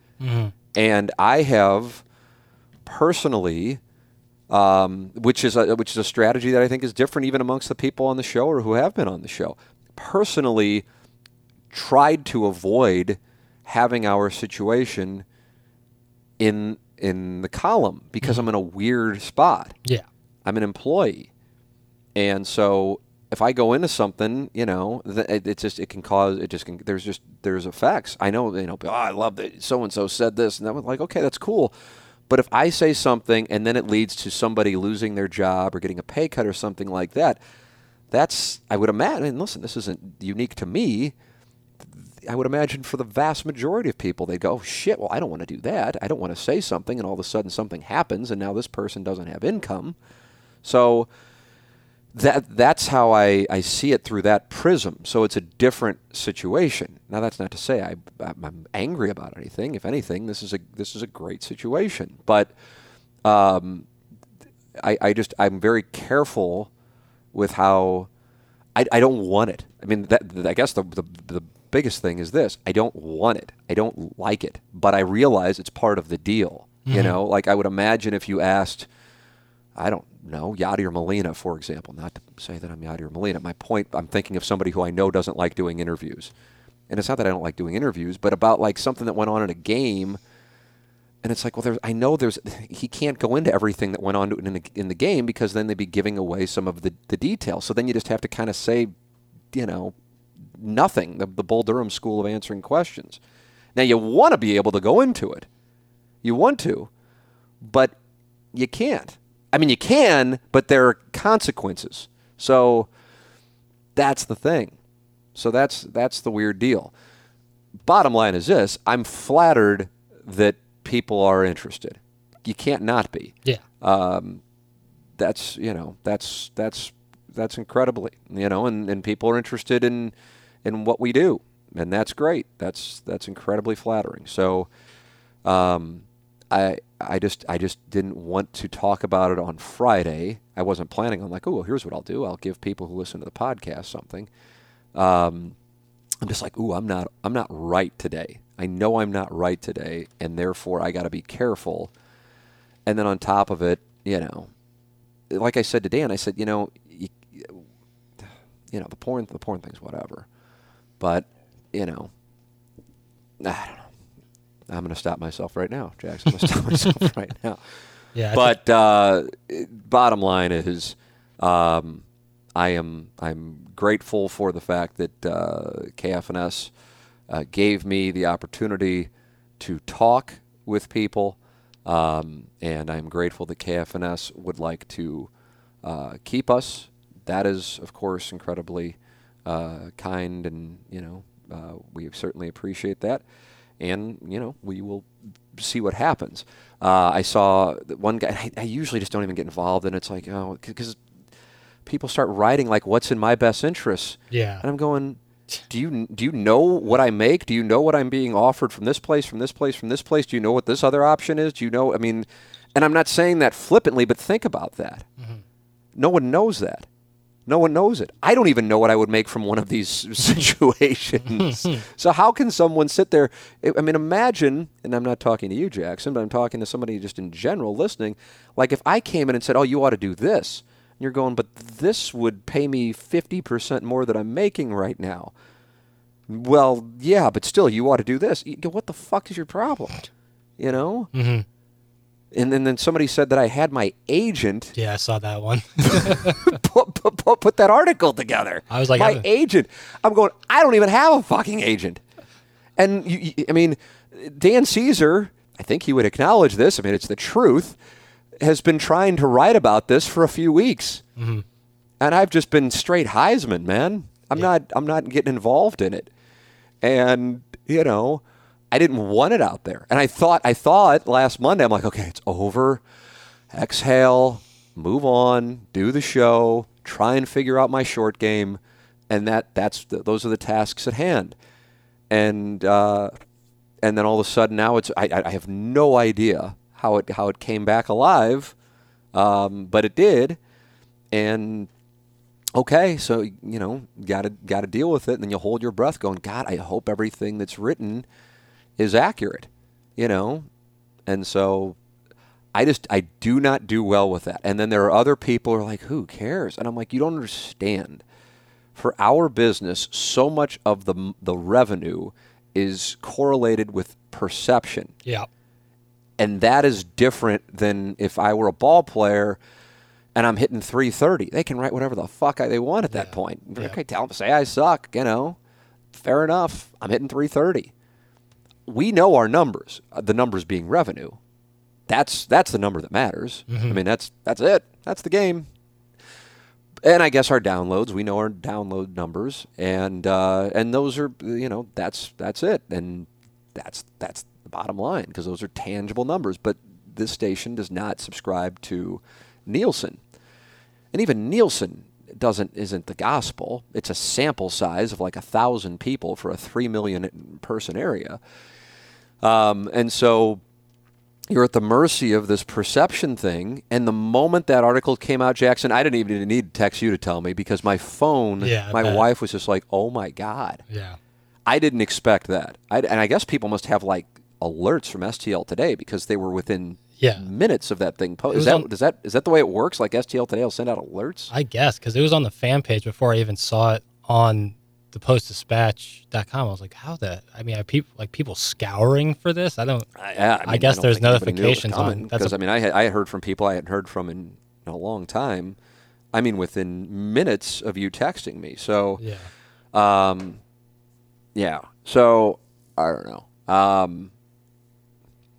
And I have personally, um, which is a, which is a strategy that I think is different even amongst the people on the show or who have been on the show. Personally, tried to avoid having our situation in in the column because I'm in a weird spot. Yeah. I'm an employee, and so if I go into something, you know, it, it just it can cause it just can. There's just there's effects. I know you know. Oh, I love that so and so said this, and I'm like, okay, that's cool. But if I say something and then it leads to somebody losing their job or getting a pay cut or something like that, that's I would imagine. Listen, this isn't unique to me. I would imagine for the vast majority of people, they go, oh, shit, well, I don't want to do that. I don't want to say something, and all of a sudden something happens, and now this person doesn't have income. So that that's how I, I see it through that prism. So it's a different situation. Now that's not to say I I'm angry about anything. If anything, this is a this is a great situation. But um, I I just I'm very careful with how I, I don't want it. I mean that I guess the, the the biggest thing is this: I don't want it. I don't like it, but I realize it's part of the deal. You know, like I would imagine if you asked, I don't know, Yadier Molina, for example. Not to say that I'm Yadier Molina. My point, I'm thinking of somebody who I know doesn't like doing interviews, and it's not that I don't like doing interviews, but about like something that went on in a game. And it's like, well, there's, I know there's, he can't go into everything that went on in the, in the game because then they'd be giving away some of the, the details. So then you just have to kind of say, you know, nothing, the, the Bull Durham school of answering questions. Now, you want to be able to go into it. You want to, but you can't. I mean, you can, but there are consequences. So that's the thing. So that's that's the weird deal. Bottom line is this: I'm flattered that people are interested. You can't not be. Yeah. Um, that's you know that's that's that's incredibly you know, and, and people are interested in in what we do, and that's great. That's that's incredibly flattering. So, um, I I just I just didn't want to talk about it on Friday. I wasn't planning on like, oh, well, here's what I'll do. I'll give people who listen to the podcast something. Um, I'm just like, ooh, I'm not I'm not right today. I know I'm not right today, and therefore I got to be careful. And then on top of it, you know, like I said to Dan, I said, you know, you, you know, the porn the porn thing's whatever, but you know, I don't know. I'm going to stop myself right now, Jackson. I'm going to stop myself right now. Yeah. I But uh, bottom line is, um, I am I'm grateful for the fact that uh, KFNS uh, gave me the opportunity to talk with people, um, and I'm grateful that KFNS would like to uh, keep us. That is, of course, incredibly uh, kind, and you know uh, we certainly appreciate that. And you know we will see what happens. Uh, I saw one guy. I, I usually just don't even get involved, and it's like oh, because people start writing like what's in my best interest. Yeah. And I'm going, do you do you know what I make? Do you know what I'm being offered from this place, from this place, from this place? Do you know what this other option is? Do you know? I mean, and I'm not saying that flippantly, but think about that. No one knows that. No one knows it. I don't even know what I would make from one of these situations. so how can someone sit there? I mean, imagine, and I'm not talking to you, Jackson, but I'm talking to somebody just in general listening. Like if I came in and said, "Oh, you ought to do this," and you're going, "But this would pay me 50% more than I'm making right now." Well, yeah, but still, you ought to do this. What the fuck is your problem? You know. hmm And then, then somebody said that I had my agent Yeah, I saw that one. put, put, put, put that article together. I was like, my I- agent. I'm going. I don't even have a fucking agent. And you, you- I mean, Dan Caesar. I think he would acknowledge this. I mean, it's the truth. Has been trying to write about this for a few weeks, Mm-hmm. and I've just been straight Heisman, man. I'm not. I'm not getting involved in it. And you know, I didn't want it out there. And I thought. I thought last Monday. I'm like, okay, it's over exhale, move on, do the show, try and figure out my short game, and that that's the, those are the tasks at hand. And uh, and then all of a sudden now it's I, I have no idea how it how it came back alive, um, but it did, and okay, so you know, got to got to deal with it, and then you hold your breath, going, God, I hope everything that's written is accurate, you know, and so I just I do not do well with that. And then there are other people who are like, who cares? And I'm like, you don't understand. For our business, so much of the the revenue is correlated with perception yeah. and that is different than if I were a ball player and I'm hitting 330. They can write whatever the fuck I, they want at that Yeah. point. Yeah. Okay, tell them say I suck. You know, fair enough. I'm hitting 330. We know our numbers. uh, The numbers being revenue. That's that's the number that matters. I mean, that's that's it. That's the game. And I guess our downloads, we know our download numbers, and uh, and those are you know that's that's it, and that's that's the bottom line because those are tangible numbers. But this station does not subscribe to Nielsen, and even Nielsen doesn't isn't the gospel. It's a sample size of like a thousand people for a three million person area, um, and so you're at the mercy of this perception thing. And the moment that article came out, Jackson, I didn't even need to text you to tell me because my phone, Yeah, my bet. wife was just like, "Oh my god." Yeah. I didn't expect that. I, and I guess people must have like alerts from STL today because they were within Yeah. minutes of that thing. Po- It is that on- is that is that the way it works? Like STL today will send out alerts. I guess because it was on the fan page before I even saw it on the postdispatch.com. I was like, how that? I mean, are people like people scouring for this? I don't. I, yeah, I guess don't there's think anybody knew it was notifications on- because I mean I had I heard from people I hadn't heard from in a long time. I mean, within minutes of you texting me. So Yeah. Um, yeah. So I don't know. Um,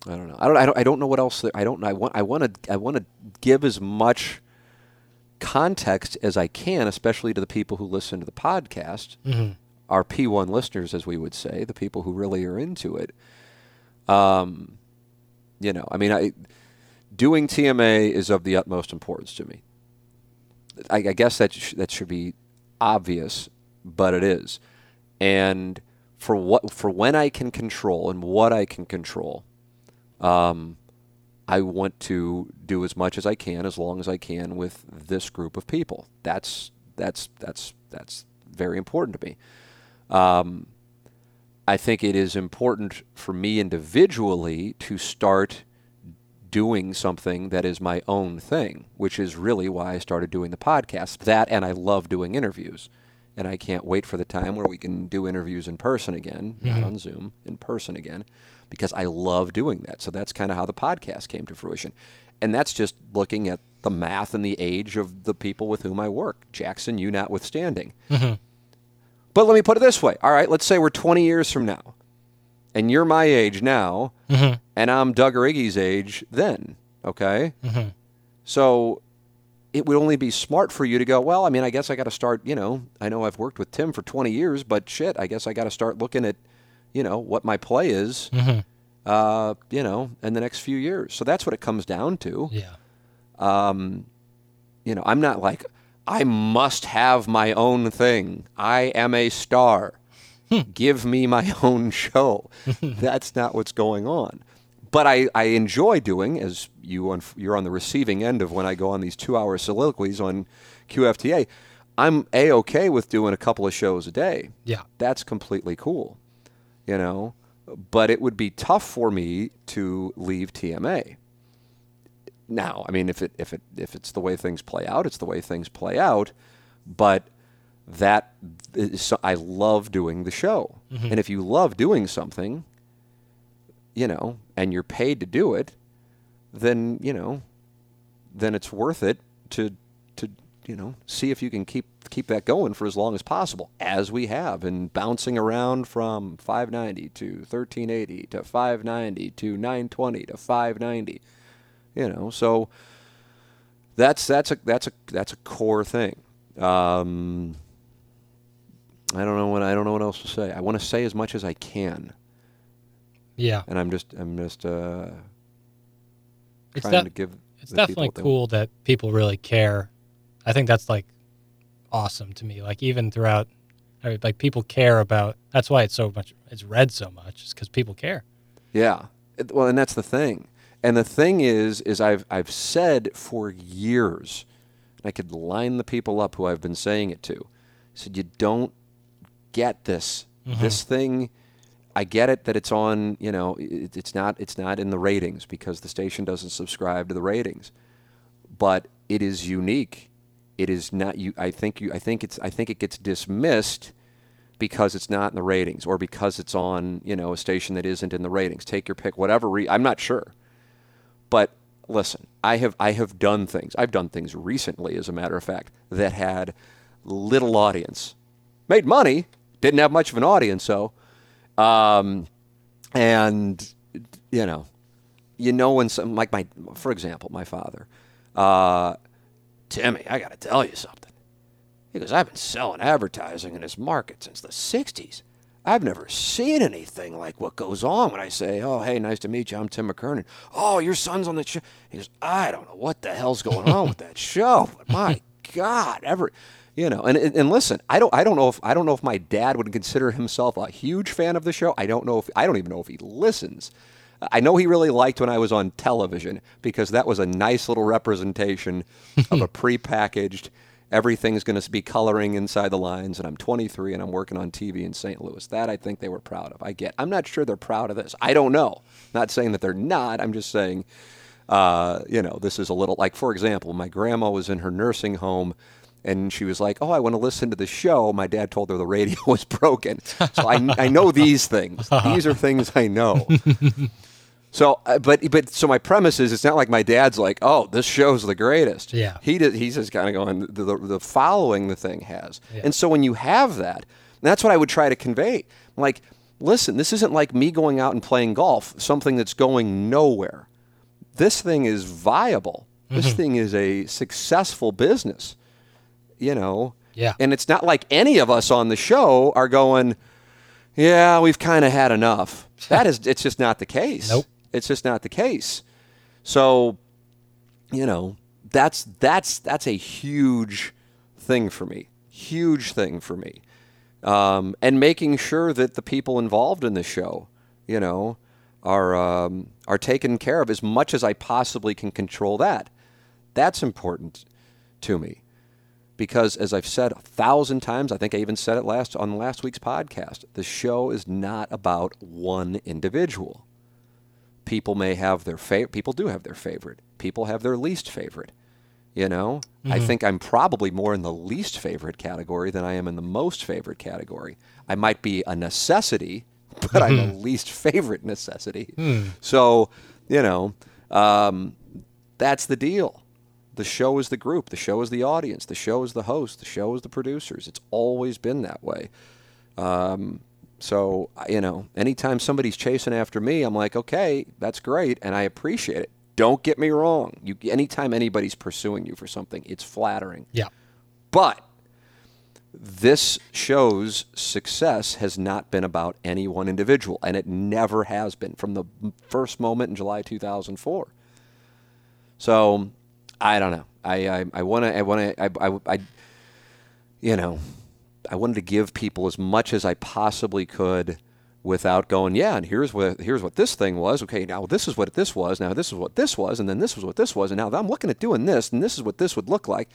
I don't know. I don't. I don't. I don't know what else. There, I don't. I want. I want to. I want to give as much context as I can, especially to the people who listen to the podcast, hmm our P1 listeners, as we would say, the people who really are into it. Um, you know. I mean, I doing TMA is of the utmost importance to me. I, I guess that sh- that should be obvious, but it is. And for what for when I can control and what I can control, um, I want to do as much as I can, as long as I can, with this group of people. That's that's that's that's very important to me. Um, I think it is important for me individually to start doing something that is my own thing, which is really why I started doing the podcast. That and I love doing interviews. And I can't wait for the time where we can do interviews in person again, not mm-hmm. on Zoom, in person again, because I love doing that. So that's kind of how the podcast came to fruition. And that's just looking at the math and the age of the people with whom I work, Jackson, you notwithstanding. Mm-hmm. But let me put it this way. All right, let's say we're 20 years from now, and you're my age now, mm-hmm. and I'm Doug or Iggy's age then, okay? So it would only be smart for you to go, well, I mean, I guess I got to start, you know, I know I've worked with Tim for 20 years, but shit, I guess I got to start looking at, you know, what my play is, uh, you know, in the next few years. So that's what it comes down to Yeah. Um, you know, I'm not like, I must have my own thing. I am a star. Give me my own show. That's not what's going on. But I, I enjoy doing, as you on, you're on the receiving end of when I go on these two hour soliloquies on QFTA, I'm a okay with doing a couple of shows a day. Yeah. That's completely cool, you know. But it would be tough for me to leave TMA now. I mean, if it if it if it's the way things play out, it's the way things play out. But that is, I love doing the show, mm-hmm. and if you love doing something, you know, and you're paid to do it, then you know, then it's worth it to to you know see if you can keep keep that going for as long as possible, as we have, and bouncing around from 590 to 1380 to 590 to 920 to 590 you know so that's that's a that's a that's a core thing. Um, i don't know what i don't know what else to say. I want to say as much as i can Yeah. and i'm just i'm just uh, It's trying that- to give It's the definitely cool that people really care. I think that's like awesome to me. Like even throughout, I mean, like people care about. That's why it's so much. It's read so much. Is because people care. Yeah. It- Well, and that's the thing. And the thing is, is I've I've said for years, and I could line the people up who I've been saying it to. I said, you don't get this. This thing, I get it that it's on. You know, it, it's not it's not in the ratings because the station doesn't subscribe to the ratings, but it is unique. It is not you. I think you. I think it's. I think it gets dismissed because it's not in the ratings or because it's on you know a station that isn't in the ratings take your pick whatever re- i'm not sure but listen i have i have done things i've done things recently as a matter of fact that had little audience made money didn't have much of an audience so um, and you know you know when some like my for example my father uh, timmy i gotta tell you something he goes, I've been selling advertising in this market since the 60s. I've never seen anything like what goes on when I say, oh, hey, nice to meet you. I'm Tim McKernan. Oh, your son's on the show. He goes, I don't know what the hell's going on with that show, but my God, ever, you know. And, and listen, I don't I don't know if I don't know if my dad would consider himself a huge fan of the show. I don't know if I don't even know if he listens. I know he really liked when I was on television because that was a nice little representation of a prepackaged everything's going to be coloring inside the lines, and I'm 23 and I'm working on TV in St. Louis. That I think they were proud of. I get. I'm not sure they're proud of this. I don't know. Not saying that they're not. I'm just saying, uh, you know, this is a little like, for example, my grandma was in her nursing home. And she was like, "Oh, I want to listen to the show." My dad told her the radio was broken, so I, I know these things. These are things I know. So, uh, but but so my premise is, it's not like my dad's like, oh, this show's the greatest. Yeah. He did, he's just kind of going the, the, the following the thing has, Yeah. and so when you have that, that's what I would try to convey. Like, listen, this isn't like me going out and playing golf, something that's going nowhere. This thing is viable. This thing is a successful business. You know. Yeah. And it's not like any of us on the show are going, yeah, we've kind of had enough. That is, it's just not the case. Nope. It's just not the case. So, you know, that's that's that's a huge thing for me. Huge thing for me. Um, and making sure that the people involved in the show, you know, are um, are taken care of as much as I possibly can control that. That's important to me because as I've said a thousand times, I think I even said it last on last week's podcast, the show is not about one individual. People may have their favorite. People do have their favorite. People have their least favorite. You know, I think I'm probably more in the least favorite category than I am in the most favorite category. I might be a necessity, but I'm a least favorite necessity. So, you know, um, that's the deal. The show is the group. The show is the audience. The show is the host. The show is the producers. It's always been that way. Um, so you know, anytime somebody's chasing after me, I'm like, okay, that's great, and I appreciate it. Don't get me wrong. You, anytime anybody's pursuing you for something, it's flattering. Yeah. But this show's success has not been about any one individual, and it never has been from the first moment in July 2004. So I don't know. I I, want to I want to I, I, I you know I wanted to give people as much as I possibly could without going yeah and here's what here's what this thing was okay now this is what this was now this is what this was and then this was what this was and now I'm looking at doing this and this is what this would look like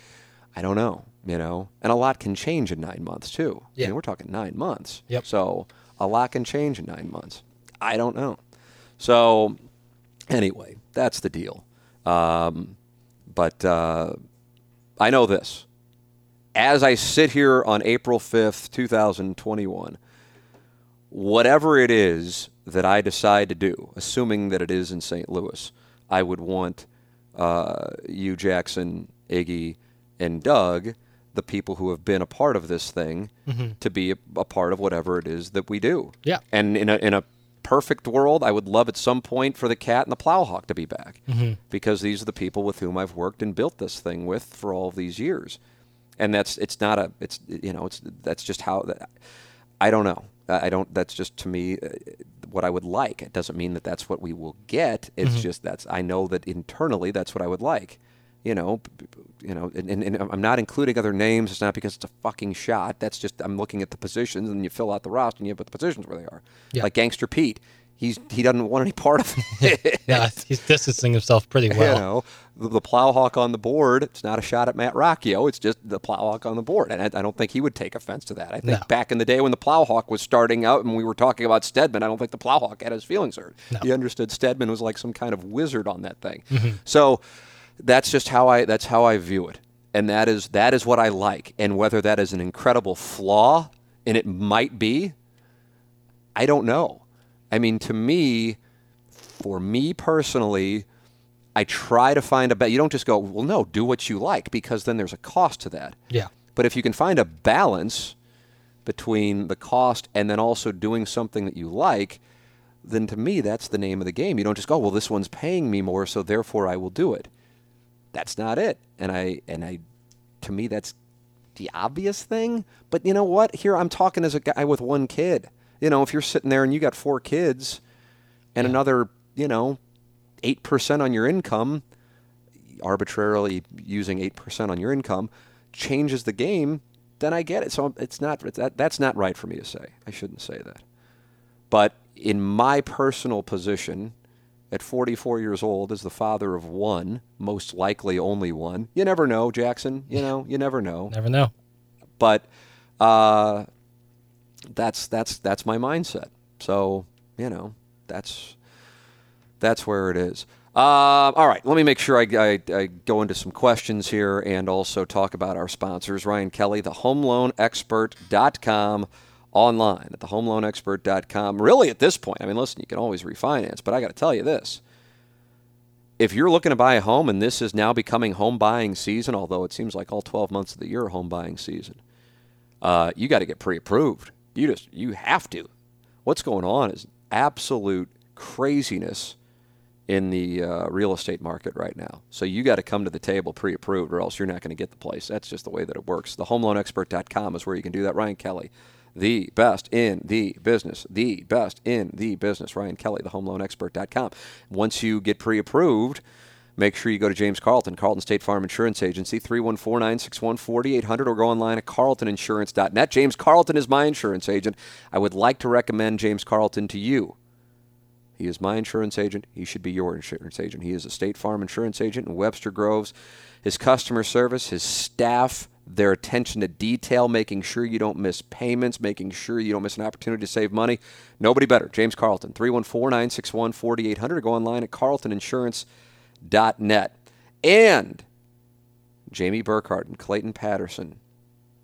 I don't know you know and a lot can change in nine months too I Yeah. mean, we're talking nine months Yep. so a lot can change in nine months I don't know so anyway that's the deal um, but uh, I know this as I sit here on April 5th, 2021, whatever it is that I decide to do, assuming that it is in St. Louis, I would want uh, you, Jackson, Iggy, and Doug, the people who have been a part of this thing, mm-hmm. to be a, a part of whatever it is that we do. Yeah. And in a, in a perfect world, I would love at some point for the cat and the plowhawk to be back mm-hmm. because these are the people with whom I've worked and built this thing with for all of these years. And that's it's not a it's you know it's that's just how that I don't know I don't that's just to me uh, what I would like. It doesn't mean that that's what we will get. It's mm-hmm. just that's I know that internally that's what I would like. You know, you know, and, and, and I'm not including other names. It's not because it's a fucking shot. That's just I'm looking at the positions, and you fill out the roster, and you put the positions where they are. Yeah. Like Gangster Pete, he's he doesn't want any part of it. Yeah. He's distancing himself pretty well. You know, the, the plowhawk on the board. It's not a shot at Matt Rocchio. It's just the plowhawk on the board, and I, I don't think he would take offense to that. I think No. back in the day when the plowhawk was starting out and we were talking about Stedman, I don't think the plowhawk had his feelings hurt. No. He understood Stedman was like some kind of wizard on that thing. Mm-hmm. So that's just how I that's how I view it, and that is that is what I like. And whether that is an incredible flaw, and it might be, I don't know. I mean, to me, for me personally, I try to find a bet. You don't just go, well, no, do what you like, because then there's a cost to that. Yeah. But if you can find a balance between the cost and then also doing something that you like, then to me, that's the name of the game. You don't just go, well, this one's paying me more, so therefore I will do it. That's not it. And I, and I, to me, that's the obvious thing. But you know what? Here I'm talking as a guy with one kid. You know, if you're sitting there and you got four kids and another, you know, 8% on your income, arbitrarily using 8% on your income changes the game, then I get it. So it's not it's that, that's not right for me to say. I shouldn't say that. But in my personal position at 44 years old as the father of one, most likely only one. You never know, Jackson. You know, you never know. Never know. But uh, that's that's that's my mindset. So you know, that's that's where it is. Uh, all right, let me make sure I, I, I, go into some questions here and also talk about our sponsors. Ryan Kelly, the homeloanexpert.com online at thehomeloanexpert.com. Really, at this point, I mean, listen, you can always refinance, but I got to tell you this. If you're looking to buy a home and this is now becoming home buying season, although it seems like all 12 months of the year are home buying season, uh, you got to get pre approved. You just, you have to. What's going on is absolute craziness in the uh, real estate market right now. So you got to come to the table pre-approved, or else you're not going to get the place. That's just the way that it works. The HomeLoanExpert.com is where you can do that. Ryan Kelly, the best in the business, the best in the business. Ryan Kelly, the HomeLoanExpert.com. Once you get pre-approved. Make sure you go to James Carlton, Carlton State Farm Insurance Agency, 314 961 4800, or go online at carltoninsurance.net. James Carlton is my insurance agent. I would like to recommend James Carlton to you. He is my insurance agent. He should be your insurance agent. He is a State Farm insurance agent in Webster Groves. His customer service, his staff, their attention to detail, making sure you don't miss payments, making sure you don't miss an opportunity to save money. Nobody better. James Carlton, 314 961 4800. Go online at carltoninsurance.net. And Jamie Burkhardt and Clayton Patterson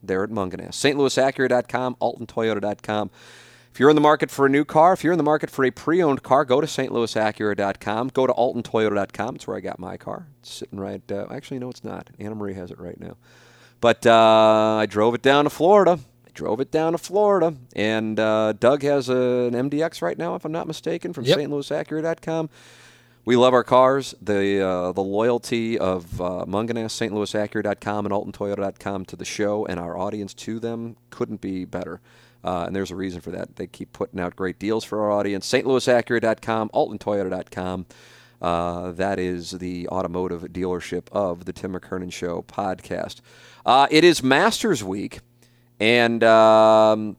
there at Mungenast. StLouisAcura.com, AltonToyota.com. If you're in the market for a new car, if you're in the market for a pre-owned car, go to stlouisacura.com. Go to altontoyota.com. It's where I got my car. It's sitting right. Uh, actually, no, it's not. Anna Marie has it right now. But uh, I drove it down to Florida. I drove it down to Florida, and uh, Doug has a, an MDX right now, if I'm not mistaken, from yep. stlouisacura.com. We love our cars. The uh, the loyalty of uh, Mungenast, stlouisacura.com, and altontoyota.com to the show and our audience to them couldn't be better. Uh, and there's a reason for that. They keep putting out great deals for our audience. stlouisacura.com, altontoyota.com. Uh, that is the automotive dealership of the Tim McKernan Show podcast. Uh, it is Masters Week, and um,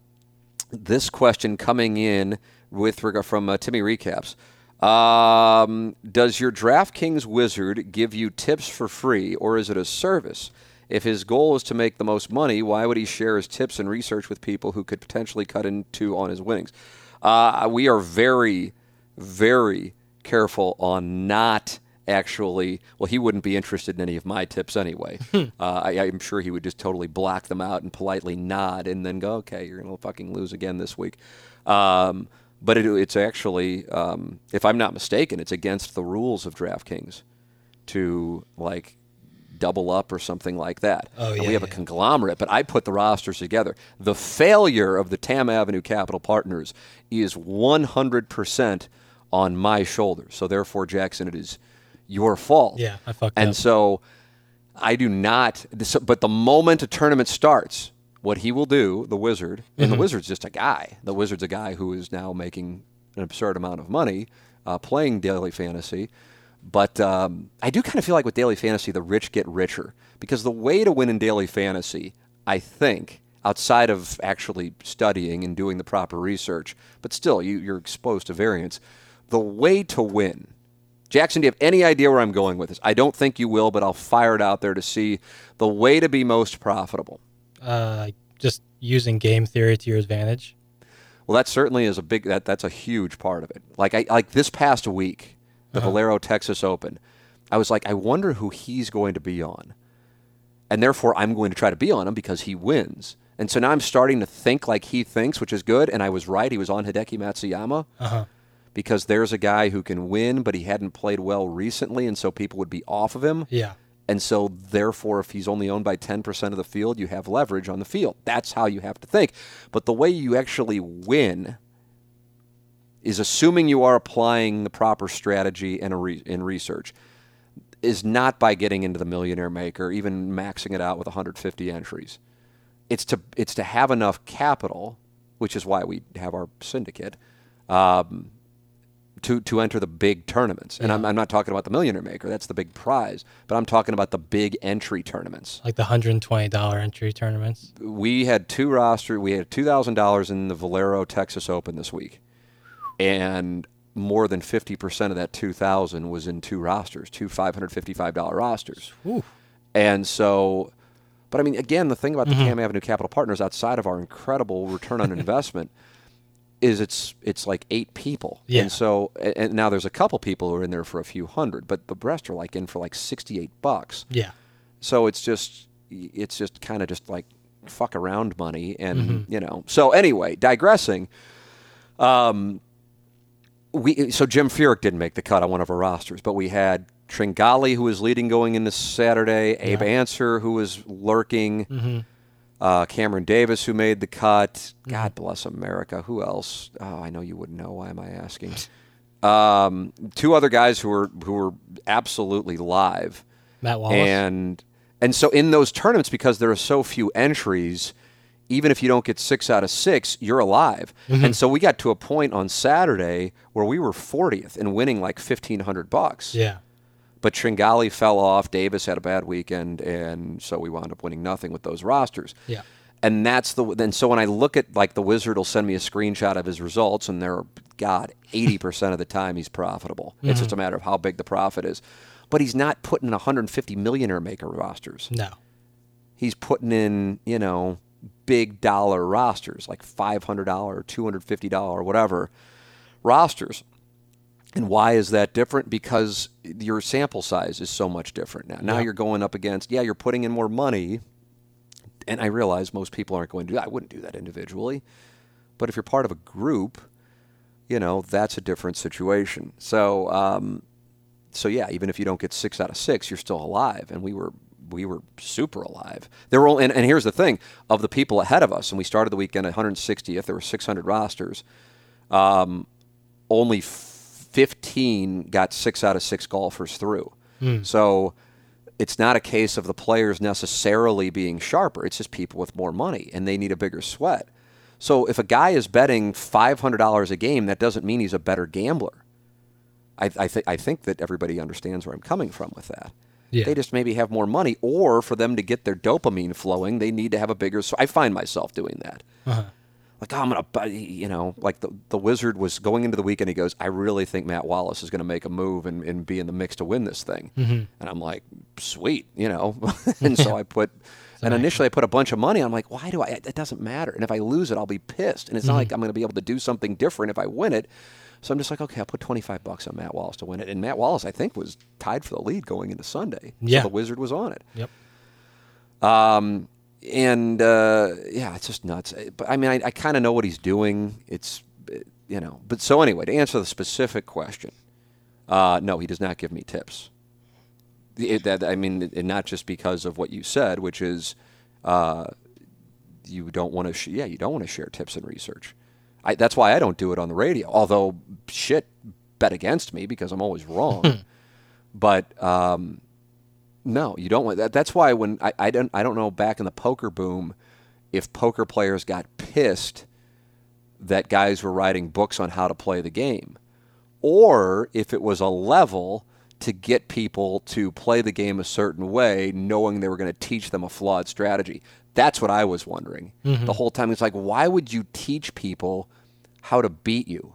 this question coming in with regard from uh, Timmy Recaps. Um, does your DraftKings wizard give you tips for free, or is it a service? If his goal is to make the most money, why would he share his tips and research with people who could potentially cut into on his winnings? Uh, we are very, very careful on not actually. Well, he wouldn't be interested in any of my tips anyway. Hmm. uh, I, am sure he would just totally block them out and politely nod and then go, "Okay, you're gonna fucking lose again this week." Um, but it, it's actually, um, if I'm not mistaken, it's against the rules of DraftKings to like double up or something like that. Oh, yeah, we have yeah. a conglomerate, but I put the rosters together. The failure of the Tamm Avenue Capital Partners is 100% on my shoulders. So therefore, Jackson, it is your fault. Yeah, I fucked and up. And so I do not. But the moment a tournament starts, what he will do, the wizard, and mm-hmm. the wizard's just a guy. The wizard's a guy who is now making an absurd amount of money uh, playing daily fantasy. But um, I do kind of feel like with daily fantasy, the rich get richer because the way to win in daily fantasy, I think, outside of actually studying and doing the proper research, but still, you, you're exposed to variance. The way to win. Jackson, do you have any idea where I'm going with this? I don't think you will, but I'll fire it out there to see the way to be most profitable. Uh, just using game theory to your advantage. Well, that certainly is a big that that's a huge part of it. Like I like this past week, the uh-huh. Valero Texas Open. I was like, I wonder who he's going to be on. And therefore, I'm going to try to be on him because he wins. And so now I'm starting to think like he thinks, which is good. And I was right. He was on Hideki Matsuyama uh-huh. Because there's a guy who can win, but he hadn't played well recently. And so people would be off of him. Yeah. And so, therefore, if he's only owned by 10% of the field, you have leverage on the field. That's how you have to think. But the way you actually win is assuming you are applying the proper strategy and re- in research is not by getting into the millionaire maker, even maxing it out with 150 entries. It's to it's to have enough capital, which is why we have our syndicate, um, to to enter the big tournaments. And yeah. I'm, I'm not talking about the millionaire maker; that's the big prize. But I'm talking about the big entry tournaments, like the hundred and twenty dollar entry tournaments. We had two roster. We had two thousand dollars in the Valero Texas Open this week and more than 50% of that 2000 was in two rosters, two $555 rosters. Ooh. And so, but I mean, again, the thing about Mm-hmm. the Tamm Avenue Capital Partners outside of our incredible return on investment is it's it's like eight people. Yeah. And so, and, now there's a couple people who are in there for a few hundred, but the rest are like in for like 68 bucks. Yeah. So it's just it's just kind of just like fuck around money, and Mm-hmm. you know. So anyway, digressing. Um, we so Jim Furyk didn't make the cut on one of our rosters, but we had Tringale who was leading going into Saturday, Abe Ancer who was lurking, Mm-hmm. Uh, Cameron Davis who made the cut. God bless America. Who else? Oh, I know you wouldn't know. Why am I asking? Um, two other guys who were who were absolutely live. Matt Wallace. And and so in those tournaments, because there are so few entries, even if you don't get six out of six, you're alive. Mm-hmm. And so we got to a point on Saturday where we were 40th and winning like 1500 bucks. yeah. But Tringale fell off. Davis had a bad weekend, and so we wound up winning nothing with those rosters. Yeah. And that's the then. So when I look at like the wizard will send me a screenshot of his results, and they're God, eighty percent of the time he's profitable. It's mm-hmm. just a matter of how big the profit is. But he's not putting in 150 millionaire maker rosters. No. He's putting in you know big dollar rosters like five hundred dollar, two hundred fifty dollar, whatever rosters. And why is that different? Because your sample size is so much different now. Now Yeah. you're going up against, yeah, you're putting in more money. And I realize most people aren't going to do that. I wouldn't do that individually. But if you're part of a group, you know, that's a different situation. So, um, so yeah, even if you don't get six out of six, you're still alive. And we were we were super alive. There were only, and, and here's the thing: of the people ahead of us, and we started the weekend at 160th. There were 600 rosters. Um, only 15 got six out of six golfers through. So it's not a case of the players necessarily being sharper. It's just people with more money and they need a bigger sweat. So if a guy is betting $500 a game, that doesn't mean he's a better gambler. I, I, th- I think that everybody understands where I'm coming from with that. Yeah. They just maybe have more money, or for them to get their dopamine flowing, they need to have a bigger. So I find myself doing that Uh-huh. Like, oh, I'm gonna, buy, uh, you know, like the the wizard was going into the weekend. He goes, I really think Matt Wallace is gonna make a move and, and be in the mix to win this thing. Mm-hmm. And I'm like, sweet, you know. and so I put, and initially I put a bunch of money. I'm like, why do I? It doesn't matter. And if I lose it, I'll be pissed. And it's not like mm-hmm. I'm gonna be able to do something different if I win it. So I'm just like, okay, I'll put 25 bucks on Matt Wallace to win it. And Matt Wallace, I think, was tied for the lead going into Sunday. Yeah. So the wizard was on it. Yep. Um, and uh, yeah, it's just nuts. But I mean, I, I kind of know what he's doing. It's you know. But so anyway, to answer the specific question, uh, no, he does not give me tips. It, that I mean, and not just because of what you said, which is uh, you don't want to. Sh- yeah, you don't want to share tips and research. I, that's why I don't do it on the radio. Although shit, bet against me because I'm always wrong. but um, no, you don't want that. That's why when I, I don't I don't know back in the poker boom, if poker players got pissed that guys were writing books on how to play the game, or if it was a level to get people to play the game a certain way, knowing they were going to teach them a flawed strategy. That's what I was wondering mm-hmm. the whole time. It's like, why would you teach people how to beat you?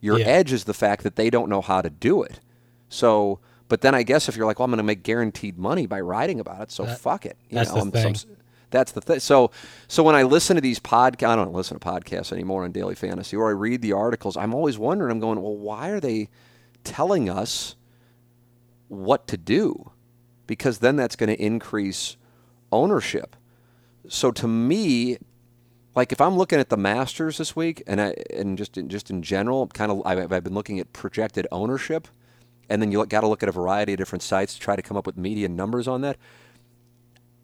Your Yeah. edge is the fact that they don't know how to do it. So, but then I guess if you're like, well, I'm going to make guaranteed money by writing about it, so That- fuck it. You that's know, the I'm- thing. some- that's the thing. So, so when I listen to these podcasts, I don't listen to podcasts anymore on Daily Fantasy, or I read the articles. I'm always wondering. I'm going, well, why are they telling us what to do? Because then that's going to increase ownership. So to me, like if I'm looking at the Masters this week, and I and just in, just in general, kind of I've, I've been looking at projected ownership, and then you got to look at a variety of different sites to try to come up with median numbers on that.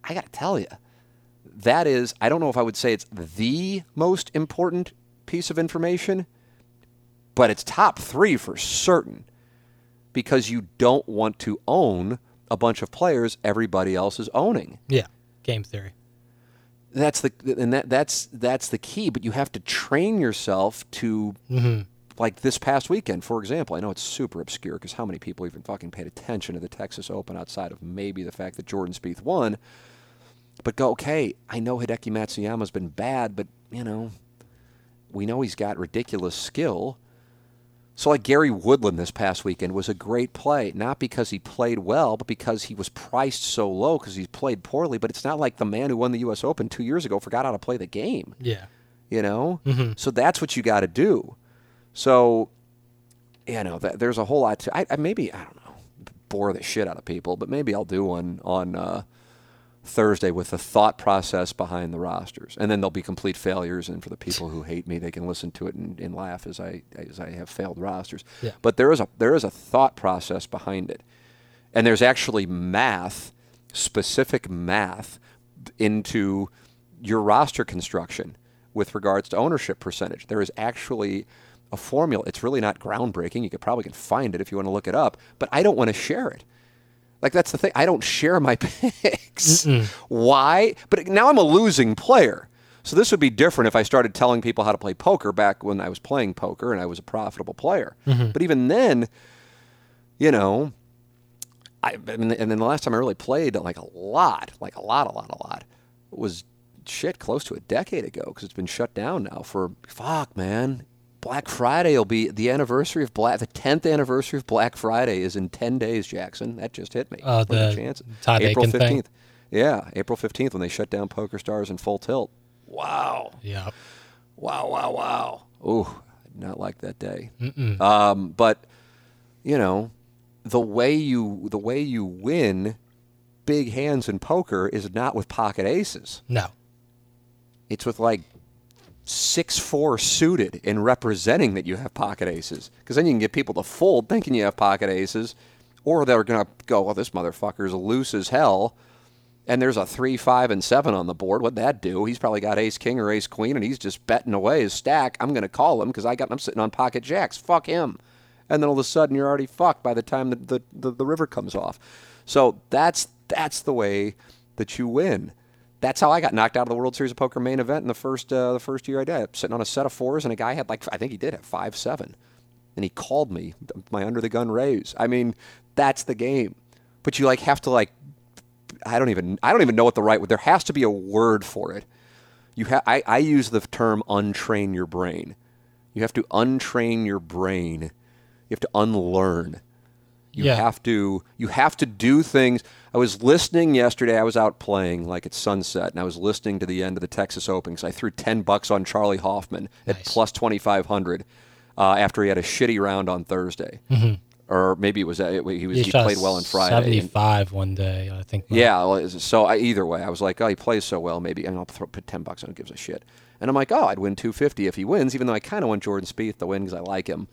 I got to tell you, that is I don't know if I would say it's the most important piece of information, but it's top three for certain, because you don't want to own a bunch of players everybody else is owning Yeah. Game theory. that's the and that that's that's the key but you have to train yourself to mm-hmm. Like this past weekend for example i know it's super obscure because how many people even fucking paid attention to the texas open outside of maybe the fact that jordan Spieth won but go okay i know hideki matsuyama's been bad but you know we know he's got ridiculous skill So, like Gary Woodland this past weekend was a great play, not because he played well, but because he was priced so low because he played poorly. But it's not like the man who won the U.S. Open two years ago forgot how to play the game, Yeah. you know? Mm-hmm. So that's what you got to do. So, you know, th- there's a whole lot to. I, I maybe I don't know, bore the shit out of people, but maybe I'll do one on uh, Thursday with the thought process behind the rosters, and then there'll be complete failures. And for the people who hate me, they can listen to it and, and laugh as I as I have failed rosters. Yeah. But there is a there is a thought process behind it, and there's actually math, specific math, into your roster construction with regards to ownership percentage. There is actually a formula. It's really not groundbreaking. You could probably can find it if you want to look it up, but I don't want to share it. Like that's the thing. I don't share my picks. Why? But now I'm a losing player. So this would be different if I started telling people how to play poker back when I was playing poker and I was a profitable player. Mm-hmm. But even then, you know, I and then the last time I really played like a lot, like a lot, a lot, a lot, was shit close to a decade ago because it's been shut down now for fuck, man. Black Friday will be the anniversary of Black. The tenth anniversary of Black Friday is in ten days, Jackson. That just hit me. Oh, What the chances? Todd April thing? Yeah, April fifteenth when they shut down Poker Stars in full tilt. Wow. Yeah. Wow, wow, wow. Ooh, not like that day. Um, but you know, the way you the way you win big hands in poker is not with pocket aces. No. It's with like six four suited and representing that you have pocket aces. Because then you can get people to fold thinking you have pocket aces, or they're gonna go, "Well, this motherfucker's loose as hell." And there's a three, five, and seven on the board. What'd that do? He's probably got ace king or ace queen, and he's just betting away his stack. I'm going to call him because I got I'm sitting on pocket jacks. Fuck him. And then all of a sudden you're already fucked by the time the, the, the, the river comes off. So that's that's the way that you win. That's how I got knocked out of the World Series of Poker main event in the first uh, the first year I did. Sitting on a set of fours, and a guy had like I think he did have five seven, and he called me my under the gun raise. I mean, that's the game. But you like have to like I don't even I don't even know what the right word. there has to be a word for it. You ha- I, I use the term untrain your brain. You have to untrain your brain. You have to unlearn. You Yeah. have to you have to do things. I was listening yesterday. I was out playing like at sunset, and I was listening to the end of the Texas Open because I threw ten bucks on Charley Hoffman at plus twenty five hundred uh, after he had a shitty round on Thursday, or maybe it was uh, he was he, shot played well on Friday. 75 one day, I think. yeah, well, so I, either way, I was like, oh, he plays so well, maybe, and I'll throw, put ten bucks on. Who gives a shit? And I'm like, oh, I'd win two fifty if he wins, even though I kind of want Jordan Spieth to win because I like him.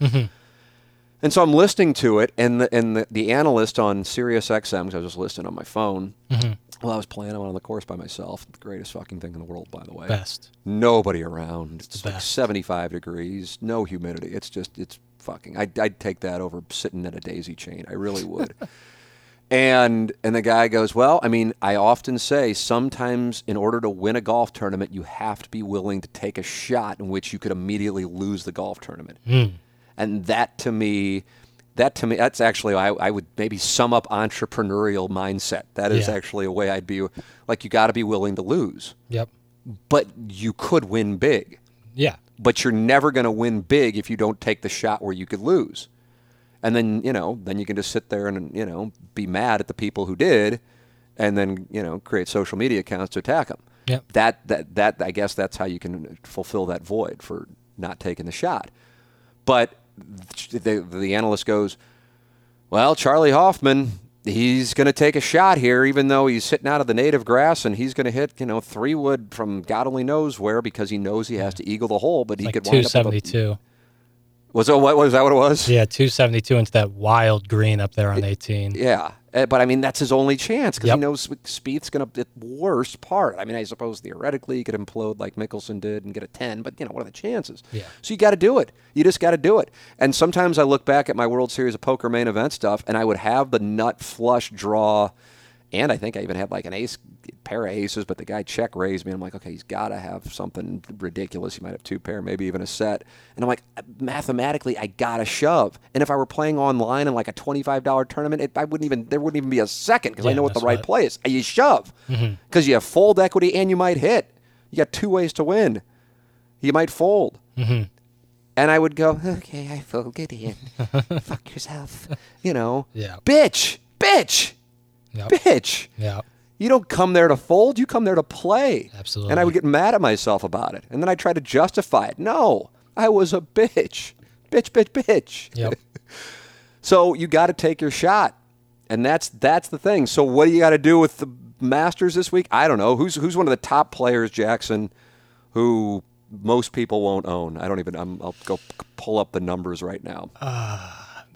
And so I'm listening to it, and the and the, the analyst on Sirius XM, because I was just listening on my phone. Mm-hmm. Well, I was playing. On the course by myself. The greatest fucking thing in the world, by the way. Best. Nobody around. It's the like best. 75 degrees, no humidity. It's just, it's fucking. I'd, I'd take that over sitting at a daisy chain. I really would. and and the guy goes, well, I mean, I often say sometimes in order to win a golf tournament, you have to be willing to take a shot in which you could immediately lose the golf tournament. Hmm. And that to me. That to me, that's actually I, I would maybe sum up entrepreneurial mindset. That is Yeah. actually a way I'd be like you got to be willing to lose Yep. but you could win big. Yeah. But you're never going to win big if you don't take the shot where you could lose. And then, you know, then you can just sit there and, you know, be mad at the people who did and then, you know, create social media accounts to attack them. Yep. That, that, that, I guess that's how you can fulfill that void for not taking the shot. But the, the analyst goes, well, Charley Hoffman, he's going to take a shot here, even though he's hitting out of the native grass, and he's going to hit, you know, three wood from God only knows where because he knows he has to eagle the hole, but he Like could wind up. 272. Was it what was that? What it was? Yeah, 272 into that wild green up there on 18. Yeah, Uh, but I mean that's his only chance because Yep. he knows Spieth's going to the worst part. I mean, I suppose theoretically he could implode like Mickelson did and get a ten, but you know what are the chances? Yeah. So you got to do it. You just got to do it. And sometimes I look back at my World Series of Poker main event stuff, and I would have the nut flush draw, and I think I even had like an ace pair of aces, but the guy check raised me. I'm like, okay, he's got to have something ridiculous. He might have two pair, maybe even a set. And I'm like, mathematically, I got to shove. And if I were playing online in like a $25 tournament, it, I wouldn't even there wouldn't even be a second because I know what the right right. play is. You shove mm-hmm. because you have fold equity and you might hit. You got two ways to win. You might fold. Mm-hmm. And I would go, okay, I fold, in. Fuck yourself. You know, Yeah. bitch, bitch, Yep. bitch. Yeah. You don't come there to fold, you come there to play. Absolutely. And I would get mad at myself about it. And then I try to justify it. No, I was a bitch. Bitch, bitch, bitch. Yep. So you got to take your shot, and that's that's the thing. So what do you got to do with the Masters this week? I don't know. Who's who's one of the top players, Jackson, who most people won't own? I don't even. I'm, I'll go pull up the numbers right now. Uh,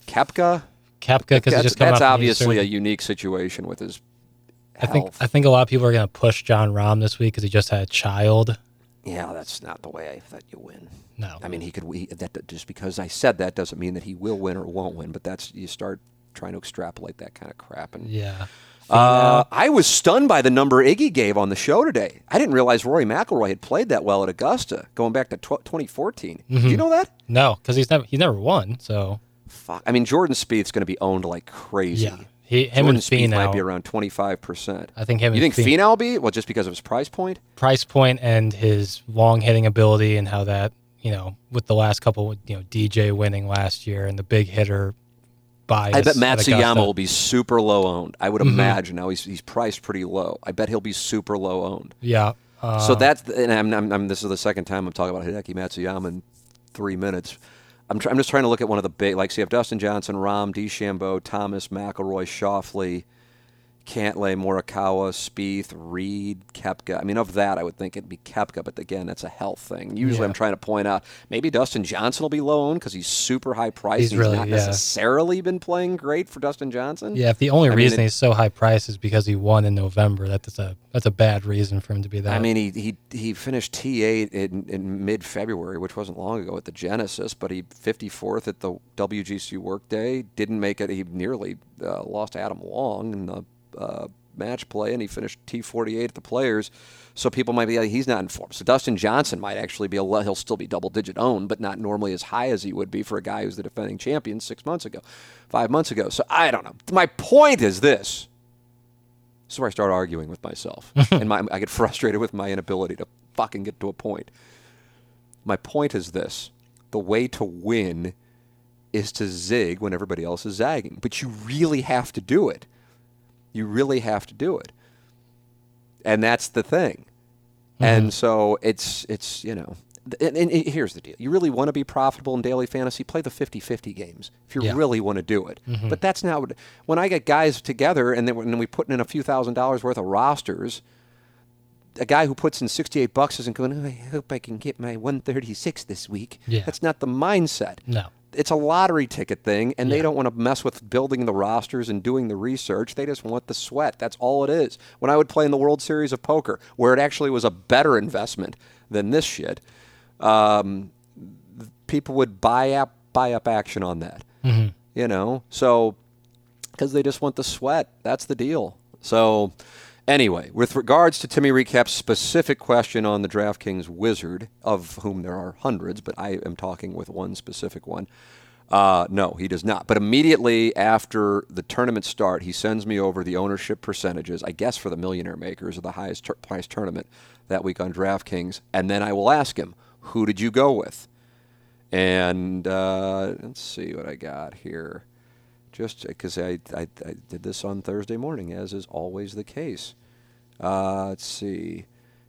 Koepka. Koepka because just come that's obviously a unique situation with his. I think. I think a lot of people are going to push Jon Rahm this week because he just had a child. yeah, that's not the way I thought you win. No. I mean, he could. We, that just because I said that doesn't mean that he will win or won't win. But that's you start trying to extrapolate that kind of crap and. Yeah. Uh, I was stunned by the number Iggy gave on the show today. I didn't realize Rory McIlroy had played that well at Augusta, going back to tw- 2014. Mm-hmm. Do you know that? No, because he's never he's never won. So Fuck. I mean, Jordan Spieth's going to be owned like crazy. yeah, he him Jordan and Spieth might be around 25 percent. I think him You think Fin- Finau will be? Well, just because of his price point. price point and his long hitting ability and how that you know with the last couple you know DJ winning last year and the big hitter bias. I bet Matsuyama Mm-hmm. will be super low owned. I would imagine. Now he's he's priced pretty low. I bet he'll be super low owned. Yeah. Uh, So that's and I'm, I'm, I'm this is the second time I'm talking about Hideki Matsuyama in three minutes. I'm, try, I'm just trying to look at one of the big like so you have Dustin Johnson, Rahm, DeChambeau, Thomas, McIlroy, Schauffele, Cantlay, Morikawa, Spieth, Reed, Koepka. I mean, of that, I would think it'd be Koepka, but again, that's a health thing. Usually, Yeah. I'm trying to point out maybe Dustin Johnson will be low owned because he's super high priced. He's and really- not yeah. necessarily been playing great for Dustin Johnson. yeah, if the only I mean, reason it- he's so high priced is because he won in November, that's a that's a bad reason for him to be that. I mean, he he he finished T8 in, in mid February, which wasn't long ago at the Genesis, but he 54th at the WGC Workday. Didn't make it. He nearly uh, lost Adam Long in the uh, match play, and he finished T48 at the Players. So people might be like, he's not informed. So Dustin Johnson might actually be a he'll still be double digit owned, but not normally as high as he would be for a guy who's the defending champion six months ago, five months ago. So I don't know. My point is this. This is where I start arguing with myself, and my, I get frustrated with my inability to fucking get to a point. My point is this: the way to win is to zig when everybody else is zagging, but you really have to do it. You really have to do it, and that's the thing. And mm-hmm. so it's it's you know. And, and here's the deal. You really want to be profitable in daily fantasy, play the 50-50 games if you Yeah. really want to do it. Mm-hmm. But that's not what, when I get guys together and then when we put in a few thousand dollars worth of rosters, a guy who puts in 68 bucks isn't going, "Oh, I hope I can get my 136 this week. Yeah. That's not the mindset. no. It's a lottery ticket thing, and they don't want to mess with building the rosters and doing the research. They just want the sweat. That's all it is. When I would play in the World Series of Poker, where it actually was a better investment than this shit, um, people would buy up buy up action on that. You know, so because they just want the sweat. That's the deal. So, anyway, with regards to Timmy Recap's specific question on the DraftKings wizard, of whom there are hundreds, but I am talking with one specific one. Uh, no, he does not. But immediately after the tournament start, he sends me over the ownership percentages, I guess for the millionaire makers of the highest tur- price tournament that week on DraftKings. And then I will ask him, who did you go with? And uh, let's see what I got here. Just because I, I, I did this on Thursday morning, as is always the case. Uh, let's see.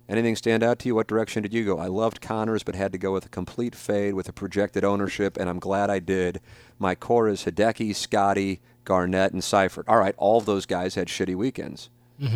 Anything stand out to you? What direction did you go? I loved Conners, but had to go with a complete fade with a projected ownership, and I'm glad I did. My core is Hideki, Scotty, Garnett, and Seiffert. All right, all of those guys had shitty weekends.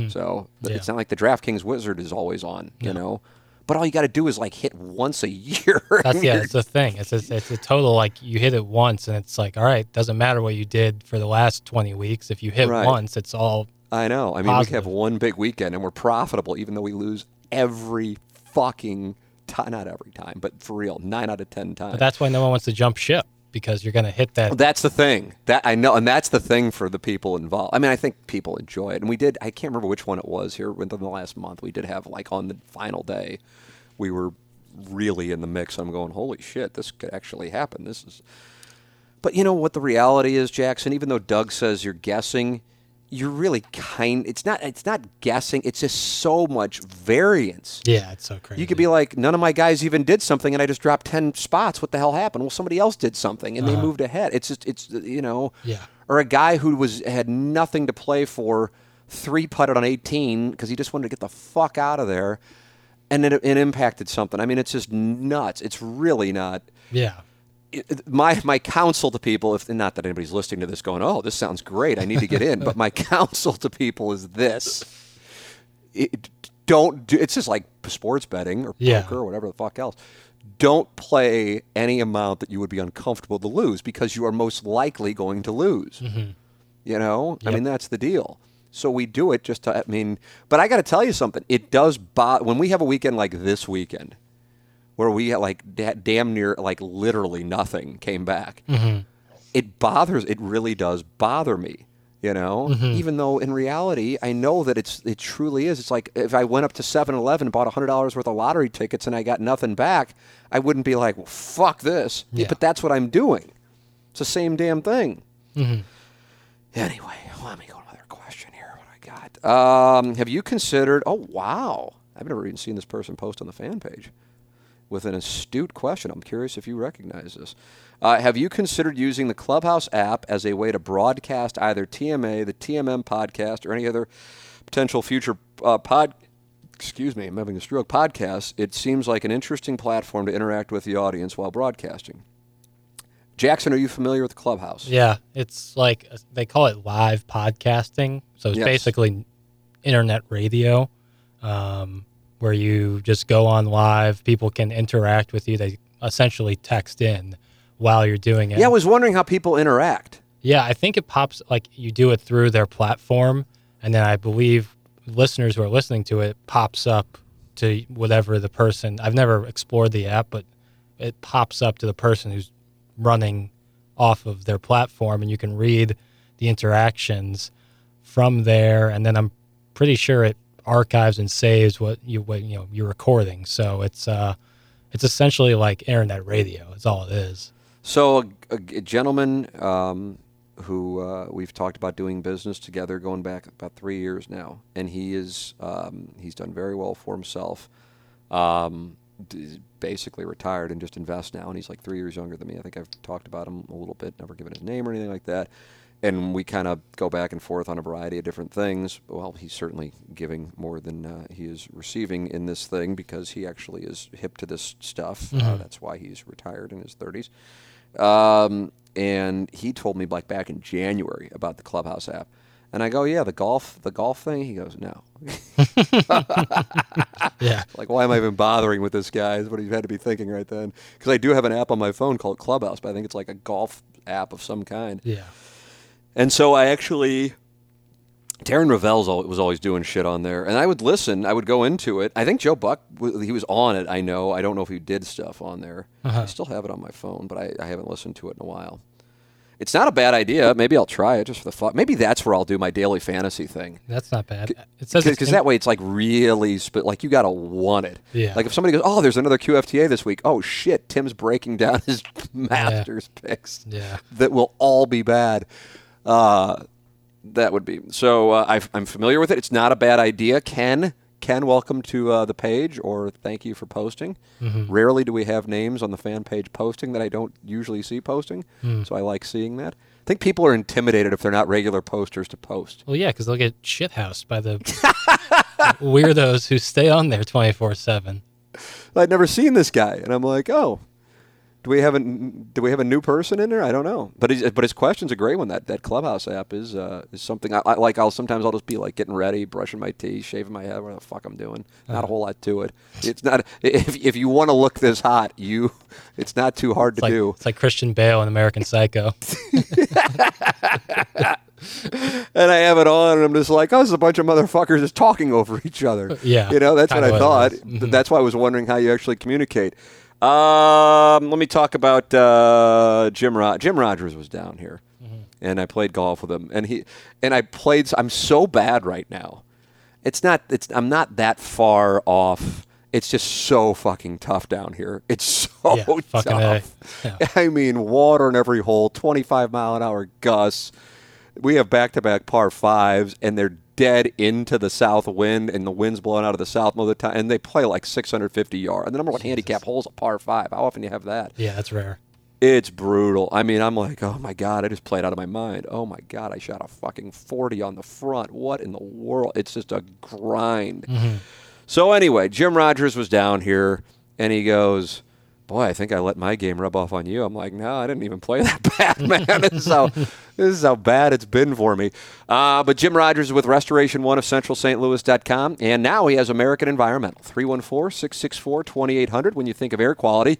So but Yeah. it's not like the DraftKings Wizard is always on, you know. But all you got to do is like hit once a year. That's yeah, it's the thing. It's a, it's a total like you hit it once and it's like all right, doesn't matter what you did for the last 20 weeks. If you hit Right. once, it's all I know. I mean, we have one big weekend and we're profitable, even though we lose every fucking time. Not every time, but for real, nine out of ten times. but that's why no one wants to jump ship because you're going to hit that That's the thing. That I know, and that's the thing for the people involved. I mean, I think people enjoy it, and we did. I can't remember which one it was here within the last month. We did have like on the final day, we were really in the mix. I'm going, holy shit, this could actually happen. This is. But you know what the reality is, Jackson. Even though Doug says you're guessing, you're really kind. It's not. It's not guessing. It's just so much variance. Yeah, it's so crazy. You could be like, none of my guys even did something, and I just dropped ten spots. What the hell happened? Well, somebody else did something, and they moved ahead. It's just, it's you know, Uh-huh. Yeah. Or a guy who was had nothing to play for, three putted on eighteen because he just wanted to get the fuck out of there, and it, it impacted something. I mean, it's just nuts. It's really not yeah. My my counsel to people, if not that anybody's listening to this, going, "Oh, this sounds great, I need to get in," but my counsel to people is this: it, don't do. It's just like sports betting or Yeah. poker or whatever the fuck else. Don't play any amount that you would be uncomfortable to lose because you are most likely going to lose. Mm-hmm. You know, I mean that's the deal. So we do it just to. I mean, but I got to tell you something. It does. When we have a weekend like this weekend, where we had like da- damn near like literally nothing came back. Mm-hmm. It bothers. It really does bother me. You know, mm-hmm. even though in reality I know that it's it truly is. It's like if I went up to 7-Eleven and bought hundred dollars worth of lottery tickets and I got nothing back, I wouldn't be like, well, "Fuck this." Yeah. But that's what I'm doing. It's the same damn thing. Mm-hmm. Anyway, let me go to another question here. What I got? Um, have you considered? Oh wow, I've never even seen this person post on the fan page with an astute question. I'm curious if you recognize this. Uh, have you considered using the Clubhouse app as a way to broadcast either TMA, the TMM podcast, or any other potential future uh, pod? Excuse me, I'm having a stroke. Podcast. It seems like an interesting platform to interact with the audience while broadcasting. Jackson, are you familiar with Clubhouse? Yeah, it's like they call it live podcasting. So it's Yes. basically internet radio, um, where you just go on live. People can interact with you. They essentially text in while you're doing it. Yeah, I was wondering how people interact. Yeah, I think it pops like you do it through their platform, and then I believe listeners who are listening to it pops up to whatever the person. I've never explored the app, but it pops up to the person who's running off of their platform, and you can read the interactions from there, and then I'm pretty sure it archives and saves what you what you know you're recording. So it's uh, it's essentially like internet radio. It's all it is. So, a gentleman um, who uh, we've talked about doing business together going back about three years now, and he is um, he's done very well for himself. Um, basically retired and just invests now, and he's like three years younger than me. I think I've talked about him a little bit, never given his name or anything like that. And we kind of go back and forth on a variety of different things. Well, he's certainly giving more than uh, he is receiving in this thing because he actually is hip to this stuff. Uh, that's why he's retired in his 30s. Um, and he told me like back in January about the Clubhouse app. And I go, yeah, the golf, the golf thing. He goes, no. Yeah. Like, why am I even bothering with this guy? Is what he had to be thinking right then. Because I do have an app on my phone called Clubhouse, but I think it's like a golf app of some kind. Yeah. And so I actually, Darren Rovell's al- was always doing shit on there, and I would listen. I would go into it. I think Joe Buck, he was on it. I know. I don't know if he did stuff on there. Uh-huh. I still have it on my phone, but I, I haven't listened to it in a while. It's not a bad idea. Maybe I'll try it just for the fun. Maybe that's where I'll do my daily fantasy thing. That's not bad. It says Because that way it's like really, sp- like you got to want it. Yeah. Like if somebody goes, oh, there's another QFTA this week. Oh, shit. Tim's breaking down his Masters picks Yeah. that will all be bad. Uh, that would be. So uh, I've, I'm familiar with it. It's not a bad idea. Ken, Ken, welcome to uh, the page, or thank you for posting. Rarely do we have names on the fan page posting that I don't usually see posting, so I like seeing that. I think people are intimidated if they're not regular posters to post. Well, yeah, because they'll get shithoused by the weirdos who stay on there 24 7. I'd never seen this guy, and I'm like, oh, do we have a do we have a new person in there? I don't know, but his, but his question's a great one. That that Clubhouse app is uh, is something I, I like. I'll sometimes I'll just be like getting ready, brushing my teeth, shaving my head, whatever the fuck I'm doing. Not a whole lot to it. It's not if if you want to look this hot, you it's not too hard It's to like, do. it's like Christian Bale in American Psycho. And I have it on, and I'm just like, oh, this is a bunch of motherfuckers just talking over each other. Yeah, you know, that's what I thought. Mhm. That's why I was wondering how you actually communicate. Um, let me talk about uh, Jim. Rod- Jim Rogers was down here, Mm-hmm. and I played golf with him. And he and I played. I'm so bad right now. It's not. It's. I'm not that far off. It's just so fucking tough down here. It's so Yeah, tough. I mean, water in every hole, 25 mile an hour gusts. we have back-to-back par fives, and they're dead into the south wind, and the wind's blowing out of the south most of the time, and they play like 650 yard. And the number one handicap hole's a par five. How often do you have that? Yeah, that's rare. It's brutal. I mean, I'm like, oh my god, I just played out of my mind. Oh my god, I shot a fucking 40 on the front. What in the world? It's just a grind. Mm-hmm. So anyway, Jim Rogers was down here, and he goes, "Boy, I think I let my game rub off on you." I'm like, "No, I didn't even play that bad, man. this is how this is how bad it's been for me." Uh, but Jim Rogers with Restoration One of CentralSt. and now he has American Environmental 314-664-2800. When you think of air quality.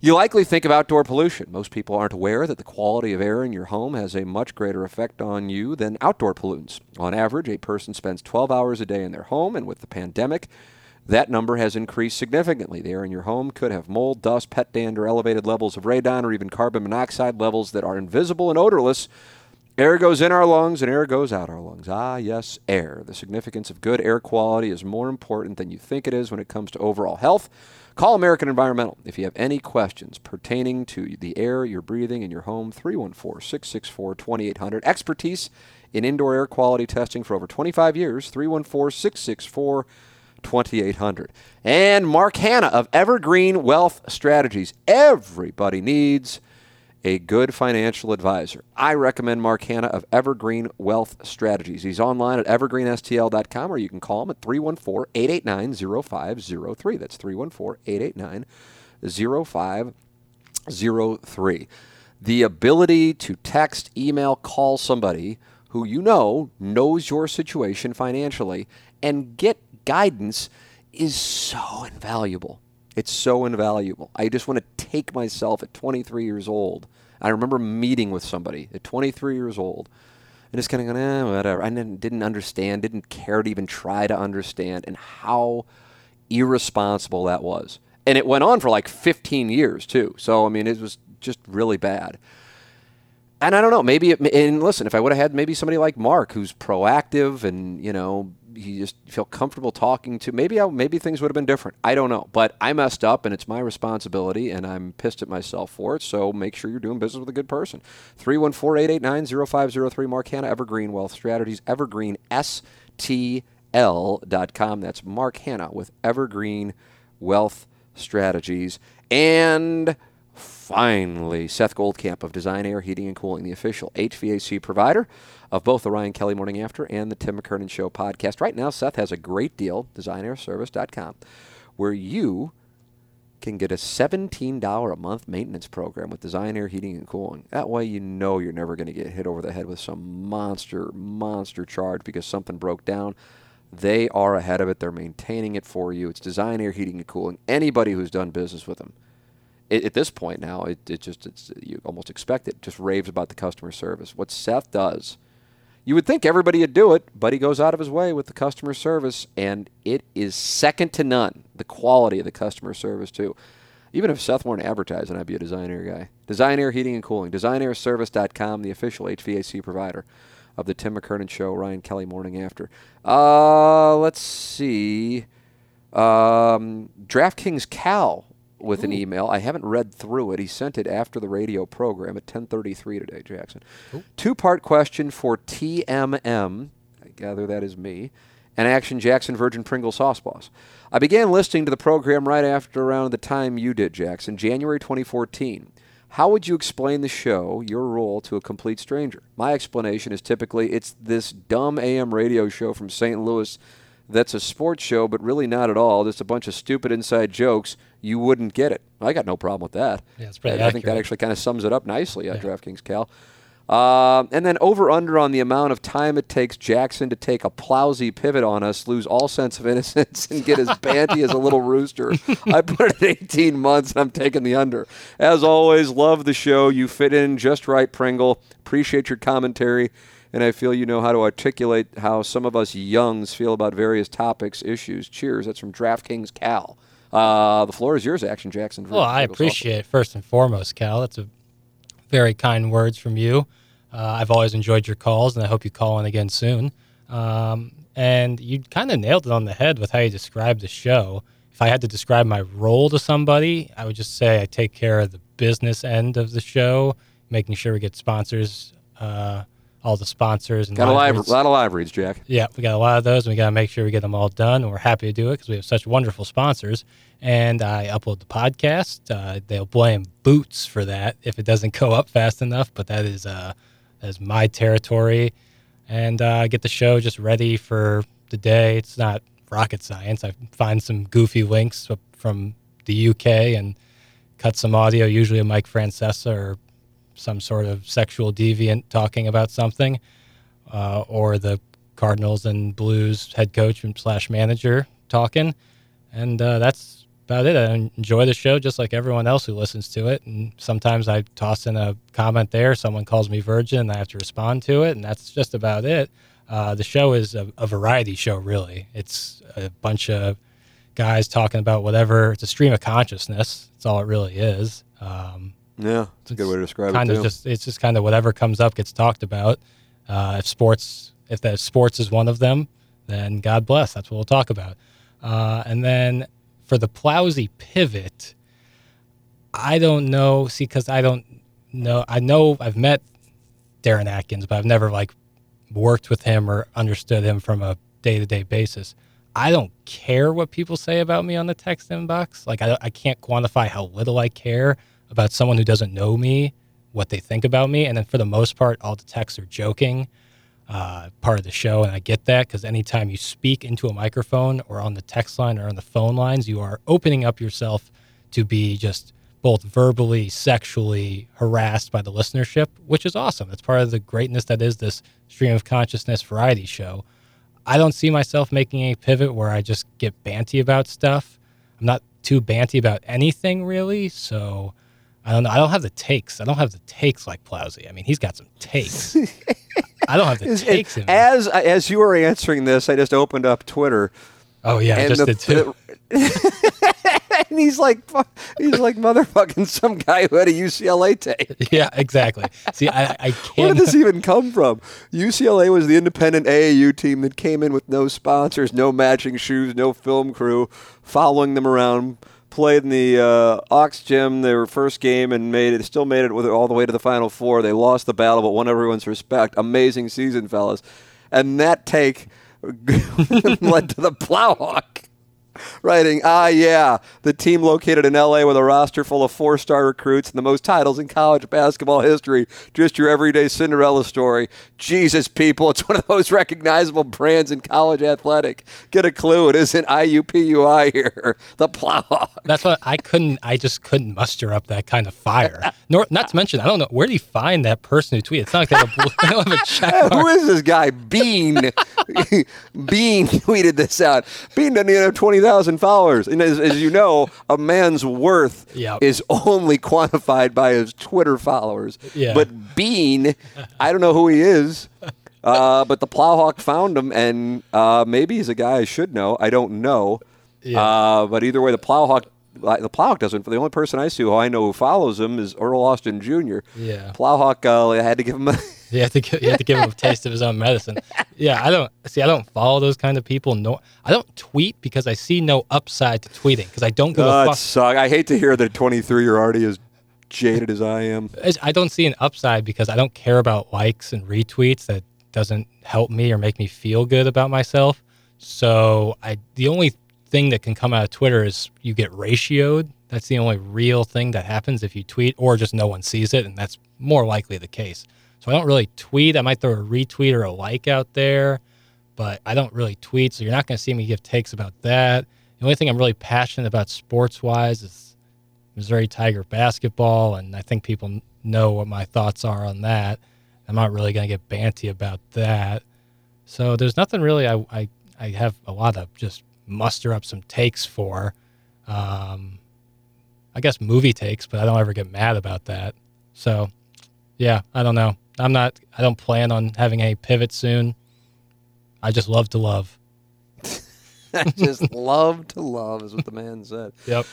You likely think of outdoor pollution. Most people aren't aware that the quality of air in your home has a much greater effect on you than outdoor pollutants. On average, a person spends 12 hours a day in their home, and with the pandemic, that number has increased significantly. The air in your home could have mold, dust, pet dander, elevated levels of radon, or even carbon monoxide levels that are invisible and odorless. Air goes in our lungs and air goes out our lungs. Ah, yes, air. The significance of good air quality is more important than you think it is when it comes to overall health. Call American Environmental if you have any questions pertaining to the air you're breathing in your home. 314 664 2800. Expertise in indoor air quality testing for over 25 years. 314 664 2800. And Mark Hanna of Evergreen Wealth Strategies. Everybody needs a good financial advisor. I recommend Mark Hanna of Evergreen Wealth Strategies. He's online at evergreenstl.com or you can call him at 314 889 0503. That's 314 889 0503. The ability to text, email, call somebody who you know knows your situation financially and get guidance is so invaluable. It's so invaluable. I just want to take myself at 23 years old. I remember meeting with somebody at 23 years old and just kind of going, eh, whatever. I didn't, didn't understand, didn't care to even try to understand, and how irresponsible that was. And it went on for like 15 years, too. So, I mean, it was just really bad. And I don't know, maybe, it, and listen, if I would have had maybe somebody like Mark who's proactive and, you know, you just feel comfortable talking to. Maybe I, maybe things would have been different. I don't know, but I messed up, and it's my responsibility, and I'm pissed at myself for it. So make sure you're doing business with a good person. 314-889-0503. Mark Hanna, Evergreen Wealth Strategies, EvergreenSTL.com. That's Mark Hanna with Evergreen Wealth Strategies, and finally, Seth Goldcamp of Design Air Heating and Cooling, the official HVAC provider of both the Ryan Kelly Morning After and the Tim McKernan Show podcast. Right now, Seth has a great deal, designairservice.com, where you can get a $17 a month maintenance program with Design Air Heating and Cooling. That way you know you're never going to get hit over the head with some monster, monster charge because something broke down. They are ahead of it. They're maintaining it for you. It's Design Air Heating and Cooling. Anybody who's done business with them, it, at this point now, it, it just it's you almost expect it. Just raves about the customer service. What Seth does you would think everybody would do it, but he goes out of his way with the customer service, and it is second to none. The quality of the customer service, too. Even if Seth weren't advertising, I'd be a Design Air guy. Design Air Heating and Cooling. DesignAirService.com, the official HVAC provider of the Tim McKernan Show, Ryan Kelly Morning After. Uh, let's see. Um, DraftKings Cal with an email. I haven't read through it. He sent it after the radio program at 10:33 today, Jackson. Two-part question for TMM. I gather that is me. And Action Jackson Virgin Pringle Sauce Boss. I began listening to the program right after around the time you did, Jackson, January 2014. How would you explain the show, your role, to a complete stranger? My explanation is typically it's this dumb AM radio show from St. Louis that's a sports show, but really not at all. Just a bunch of stupid inside jokes. You wouldn't get it. I got no problem with that. Yeah, it's pretty I, I think that actually kind of sums it up nicely at DraftKings Cal. Um, and then over under on the amount of time it takes Jackson to take a plowsy pivot on us, lose all sense of innocence, and get as banty as a little rooster. I put it at 18 months, and I'm taking the under. As always, love the show. You fit in just right, Pringle. Appreciate your commentary and I feel you know how to articulate how some of us youngs feel about various topics, issues. Cheers. That's from DraftKings Cal. Uh, the floor is yours, Action Jackson. Well, I appreciate it first and foremost, Cal. That's a very kind words from you. Uh, I've always enjoyed your calls, and I hope you call in again soon. Um, and you kind of nailed it on the head with how you described the show. If I had to describe my role to somebody, I would just say I take care of the business end of the show, making sure we get sponsors uh, all the sponsors and Got a lot of live reads, Jack. yeah, we got a lot of those, and we got to make sure we get them all done. And we're happy to do it because we have such wonderful sponsors. And I upload the podcast. Uh, they'll blame Boots for that if it doesn't go up fast enough, but that is uh, that is my territory. And uh, I get the show just ready for the day. It's not rocket science. I find some goofy links from the UK and cut some audio, usually of Mike Francesa or some sort of sexual deviant talking about something, uh, or the Cardinals and Blues head coach and slash manager talking, and uh, that's about it. I enjoy the show just like everyone else who listens to it, and sometimes I toss in a comment there. Someone calls me virgin, and I have to respond to it, and that's just about it. Uh, the show is a, a variety show, really. It's a bunch of guys talking about whatever. It's a stream of consciousness. That's all it really is. Um, Yeah, it's a good way to describe kind it of just it's just kind of whatever comes up gets talked about. Uh, if sports, if that sports is one of them, then God bless. That's what we'll talk about. Uh, and then for the Plowsy pivot, I don't know. See, because I don't know. I know I've met Darren Atkins, but I've never like worked with him or understood him from a day to day basis. I don't care what people say about me on the text inbox. Like I, I can't quantify how little I care about someone who doesn't know me, what they think about me, and then for the most part, all the texts are joking. Uh, part of the show, and I get that because anytime you speak into a microphone or on the text line or on the phone lines, you are opening up yourself to be just both verbally, sexually harassed by the listenership, which is awesome. That's part of the greatness that is this stream of consciousness variety show. I don't see myself making a pivot where I just get banty about stuff. I'm not too banty about anything really, so I don't know. I don't have the takes. I don't have the takes like Plowsy. I mean, he's got some takes. I don't have the takes as as you were answering this, I just opened up Twitter, Oh yeah, I just the- did too. and he's like, he's like motherfucking some guy who had a UCLA take. yeah, exactly. See, I, I can't. Where did this even come from? UCLA was the independent AAU team that came in with no sponsors, no matching shoes, no film crew, following them around. Played in the uh, Ox Gym their first game and made it. Still made it with all the way to the Final Four. They lost the battle, but won everyone's respect. Amazing season, fellas. And that take led to the Plowhawk writing, ah, yeah, the team located in LA with a roster full of four star recruits and the most titles in college basketball history. Just your everyday Cinderella story. Jesus, people, it's one of those recognizable brands in college athletic. Get a clue, it isn't IUPUI here. The plow. That's what I couldn't. I just couldn't muster up that kind of fire. Nor, not to mention, I don't know where do you find that person who tweeted. It's not like they have a, they don't have a check Who is this guy? Bean. Bean tweeted this out. Bean doesn't even have 20,000 followers. And as, as you know, a man's worth Yep. is only quantified by his Twitter followers. Yeah. But Bean, I don't know who he is. Uh, but the Plowhawk found him, and uh, maybe he's a guy I should know. I don't know. Yeah. Uh, but either way, the Plowhawk, the Plowhawk doesn't. The only person I see who I know who follows him is Earl Austin Jr. Yeah. Plowhawk uh, had to give him a. You have to give, you have to give him a taste of his own medicine. Yeah, I don't see. I don't follow those kind of people. No, I don't tweet because I see no upside to tweeting because I don't give Oh, a fuck. suck. I hate to hear that 23 you're already as jaded as I am. I don't see an upside because I don't care about likes and retweets. That doesn't help me or make me feel good about myself. So I, the only thing that can come out of Twitter is you get ratioed. That's the only real thing that happens if you tweet, or just no one sees it, and that's more likely the case. So I don't really tweet. I might throw a retweet or a like out there, but I don't really tweet. So you're not going to see me give takes about that. The only thing I'm really passionate about sports wise is Missouri Tiger basketball, and I think people know what my thoughts are on that. I'm not really going to get banty about that. So there's nothing really I, I, I have a lot of just muster up some takes for. Um, I guess movie takes, but I don't ever get mad about that. So yeah, I don't know. I'm not, I don't plan on having a pivot soon. I just love to love. I just love to love, is what the man said. Yep.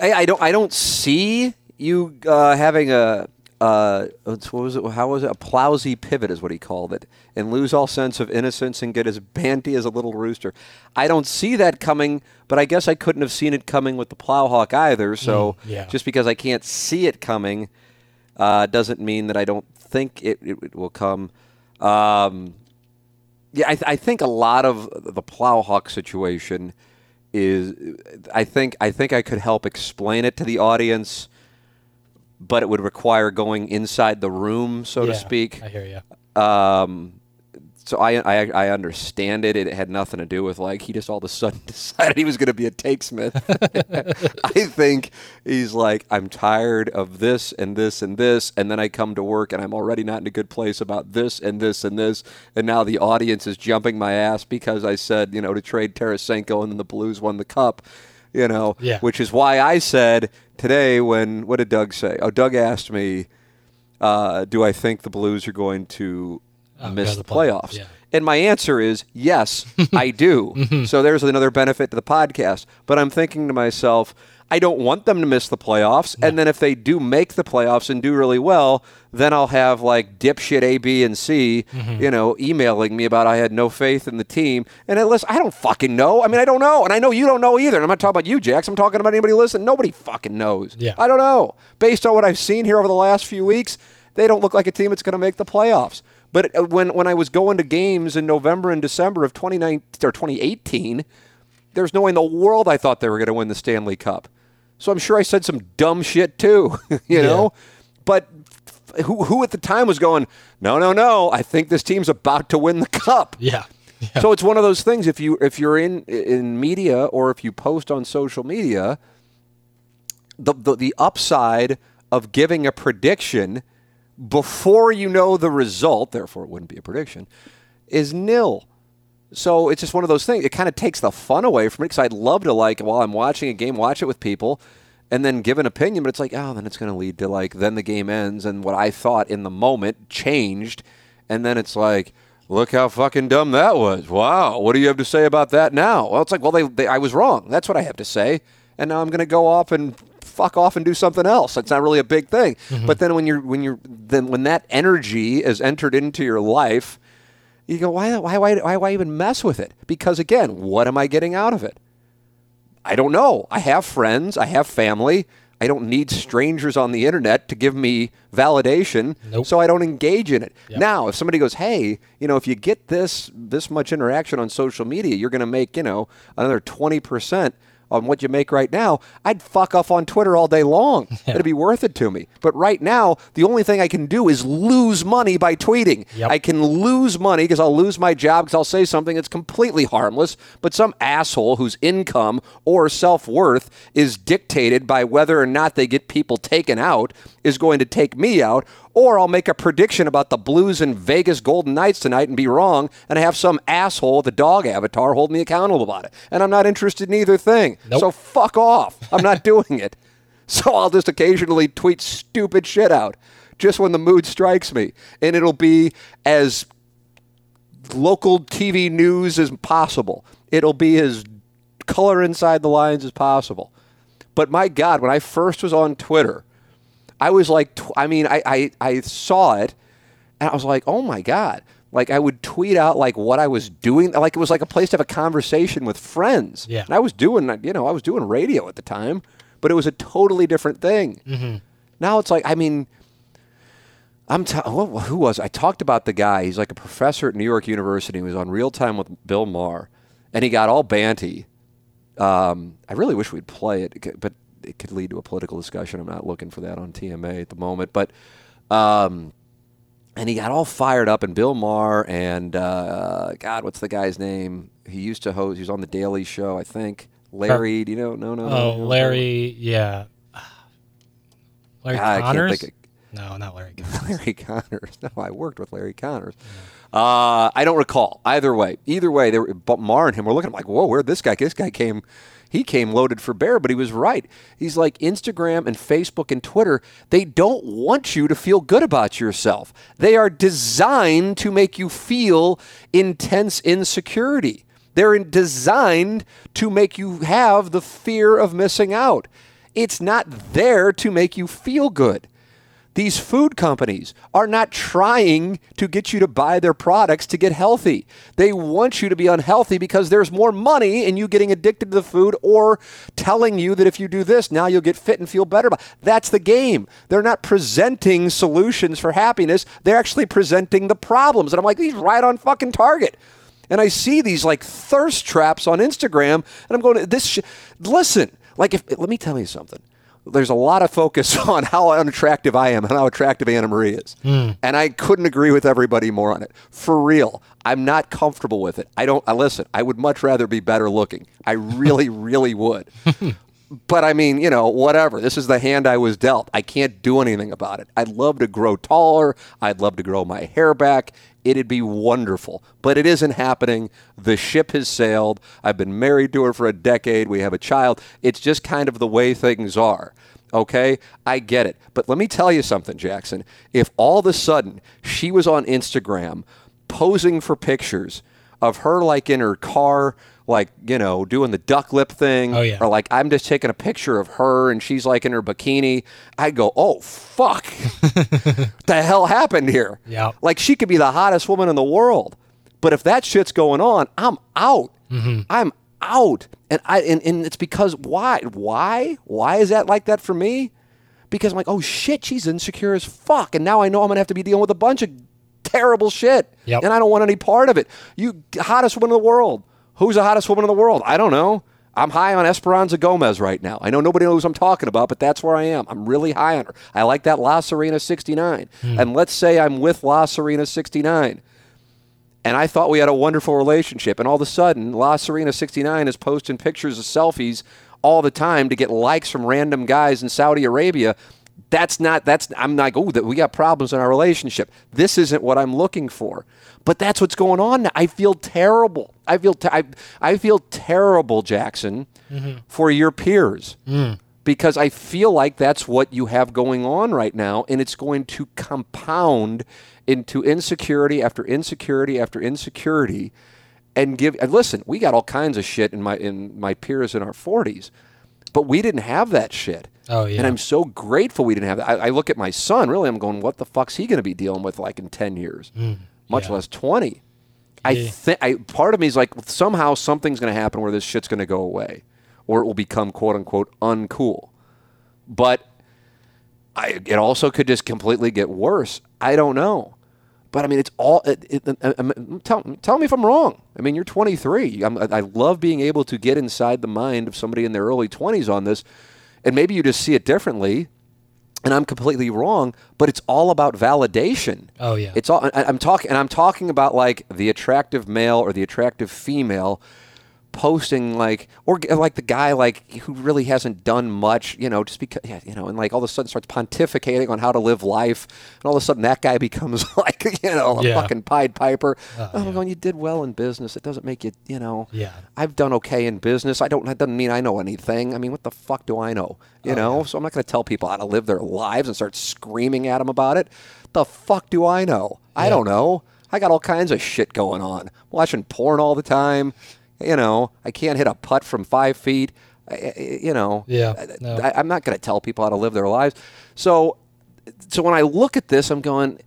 I, I don't. I don't see you uh, having a. Uh, what was it? How was it? A plowsy pivot is what he called it, and lose all sense of innocence and get as banty as a little rooster. I don't see that coming, but I guess I couldn't have seen it coming with the plowhawk either. So yeah. just because I can't see it coming, uh, doesn't mean that I don't think it, it, it will come. Um, yeah, I, th- I think a lot of the Plowhawk situation is. I think I think I could help explain it to the audience, but it would require going inside the room, so to speak. I hear you. Um, so I, I I understand it. It had nothing to do with like he just all of a sudden decided he was going to be a takesmith. I think he's like I'm tired of this and this and this, and then I come to work and I'm already not in a good place about this and this and this, and now the audience is jumping my ass because I said you know to trade Tarasenko and then the Blues won the cup. You know, Yeah. which is why I said today when what did Doug say? Oh, Doug asked me, uh, "Do I think the Blues are going to Oh, miss the the play- playoffs?" yeah. And my answer is yes, I do. So there's another benefit to the podcast. But I'm thinking to myself, I don't want them to miss the playoffs. And then if they do make the playoffs and do really well, then I'll have like dipshit A, B, and C, you know, emailing me about I had no faith in the team. And at least I don't fucking know. I mean, I don't know. And I know you don't know either. And I'm not talking about you, Jax. I'm talking about anybody listening. Nobody fucking knows. Yeah. I don't know. Based on what I've seen here over the last few weeks, they don't look like a team that's going to make the playoffs. But uh, when when I was going to games in November and December of 2019 or 2018, there's no way in the world I thought they were going to win the Stanley Cup. So I'm sure I said some dumb shit too, you know. But who who at the time was going, no, no, no, I think this team's about to win the cup. Yeah. Yeah. So it's one of those things. If you if you're in in media or if you post on social media, the the, the upside of giving a prediction before you know the result, therefore it wouldn't be a prediction, is nil. So it's just one of those things. It kind of takes the fun away from it because I'd love to like while I'm watching a game, watch it with people, and then give an opinion. But it's like, oh, then it's going to lead to like then the game ends, and what I thought in the moment changed, and then it's like, look how fucking dumb that was. Wow, what do you have to say about that now? Well, it's like, well, they, they I was wrong. That's what I have to say, and now I'm going to go off and fuck off and do something else. It's not really a big thing. Mm-hmm. But then when you're when you're then when that energy is entered into your life you go, why, why, why, why, why even mess with it? Because again, what am I getting out of it? I don't know. I have friends, I have family. I don't need strangers on the internet to give me validation, Nope. so I don't engage in it. Yep. Now, if somebody goes, "Hey, you know, if you get this this much interaction on social media, you're going to make, you know, another 20% on what you make right now," I'd fuck off on Twitter all day long. It'd be worth it to me. But right now, the only thing I can do is lose money by tweeting. Yep. I can lose money because I'll lose my job because I'll say something that's completely harmless, but some asshole whose income or self worth is dictated by whether or not they get people taken out is going to take me out. Or I'll make a prediction about the Blues and Vegas Golden Knights tonight and be wrong and have some asshole, the dog avatar, hold me accountable about it. And I'm not interested in either thing. Nope. So fuck off. I'm not doing it. So I'll just occasionally tweet stupid shit out just when the mood strikes me. And it'll be as local TV news as possible. It'll be as color inside the lines as possible. But my God, when I first was on Twitter, I was like, tw- I mean, I, I, I saw it and I was like, oh my God. Like I would tweet out like what I was doing, like it was like a place to have a conversation with friends. Yeah. And I was doing, you know, I was doing radio at the time, but it was a totally different thing. Now it's like, I mean, I'm t- who who was I talked about the guy? He's like a professor at New York University. He was on Real Time with Bill Maher, and he got all banty. Um, I really wish we'd play it, but it could lead to a political discussion. I'm not looking for that on TMA at the moment, but. Um, and he got all fired up, and Bill Maher and uh, God, what's the guy's name? He used to host. He was on the Daily Show, I think. Larry, do you know? No, no. no, Oh, no, Larry, yeah. Larry can't Connors? think no, not Larry Connors. Larry Connors. No, I worked with Larry Connors. Uh, I don't recall. Either way, either way, they were, but Maher and him were looking I'm like, whoa, where'd this guy? This guy came, he came loaded for bear, but he was right. He's like Instagram and Facebook and Twitter. They don't want you to feel good about yourself. They are designed to make you feel intense insecurity. They're designed to make you have the fear of missing out. It's not there to make you feel good. These food companies are not trying to get you to buy their products to get healthy. They want you to be unhealthy because there's more money in you getting addicted to the food or telling you that if you do this, now you'll get fit and feel better. That's the game. They're not presenting solutions for happiness, they're actually presenting the problems. And I'm like, he's right on fucking target. And I see these like thirst traps on Instagram, and I'm going, this, sh- listen, like, if, let me tell you something there's a lot of focus on how unattractive I am and how attractive Anna Marie is. Mm. And I couldn't agree with everybody more on it. For real. I'm not comfortable with it. I don't I listen, I would much rather be better looking. I really, really would. but I mean, you know, whatever. This is the hand I was dealt. I can't do anything about it. I'd love to grow taller. I'd love to grow my hair back. It'd be wonderful. But it isn't happening. The ship has sailed. I've been married to her for a decade. We have a child. It's just kind of the way things are. Okay? I get it. But let me tell you something, Jackson. If all of a sudden she was on Instagram posing for pictures of her like in her car like you know doing the duck lip thing oh, yeah. or like i'm just taking a picture of her and she's like in her bikini. I go oh fuck. The hell happened here? Yeah. Like she could be the hottest woman in the world but if that shit's going on i'm out. Mm-hmm. i'm out. And i and, and it's because why why why is that like that for me? Because i'm like oh shit she's insecure as fuck. And now i know i'm gonna have to be dealing with a bunch of terrible shit yep. and i don't want any part of it. You hottest woman in the world Who's the hottest woman in the world? I don't know. I'm high on Esperanza Gomez right now. I know nobody knows I'm talking about, but that's where I am. I'm really high on her. I like that La Serena 69. Hmm. And let's say I'm with La Serena 69. And I thought we had a wonderful relationship. And all of a sudden, La Serena 69 is posting pictures of selfies all the time to get likes from random guys in Saudi Arabia. That's not, that's, I'm like, oh, that we got problems in our relationship. This isn't what I'm looking for. But that's what's going on now. I feel terrible. I feel te- I, I feel terrible, Jackson, mm-hmm. for your peers. Mm. Because I feel like that's what you have going on right now, and it's going to compound into insecurity after insecurity after insecurity, and give. And listen, we got all kinds of shit in my in my peers in our forties, but we didn't have that shit. Oh yeah. And I'm so grateful we didn't have that. I, I look at my son. Really, I'm going, what the fuck's he going to be dealing with like in ten years? Mm much yeah. less 20. I think I part of me is like somehow something's going to happen where this shit's going to go away, or it will become quote unquote uncool. But I, it also could just completely get worse. I don't know. But I mean, it's all. It, it, it, um, tell, tell me if I'm wrong. I mean, you're 23. I'm, I love being able to get inside the mind of somebody in their early 20s on this, and maybe you just see it differently and I'm completely wrong, but it's all about validation. Oh yeah. It's all I, am talking and I'm talking about like the attractive male or the attractive female posting like or like the guy like who really hasn't done much you know just because yeah, you know and like all of a sudden starts pontificating on how to live life and all of a sudden that guy becomes like you know a yeah. fucking pied piper. Uh, oh, yeah. going you did well in business. It doesn't make you you know yeah. I've done okay in business. I don't that doesn't mean i know anything. I mean what the fuck do i know? You oh, know? yeah. so i'm not going to tell people how to live their lives and start screaming at them about it. The fuck do i know? I don't know. I got all kinds of shit going on. Watching porn all the time you know, I can't hit a putt from five feet. You know, yeah, no. I, am not going to tell people how to live their lives. So, so when I look at this, I'm going,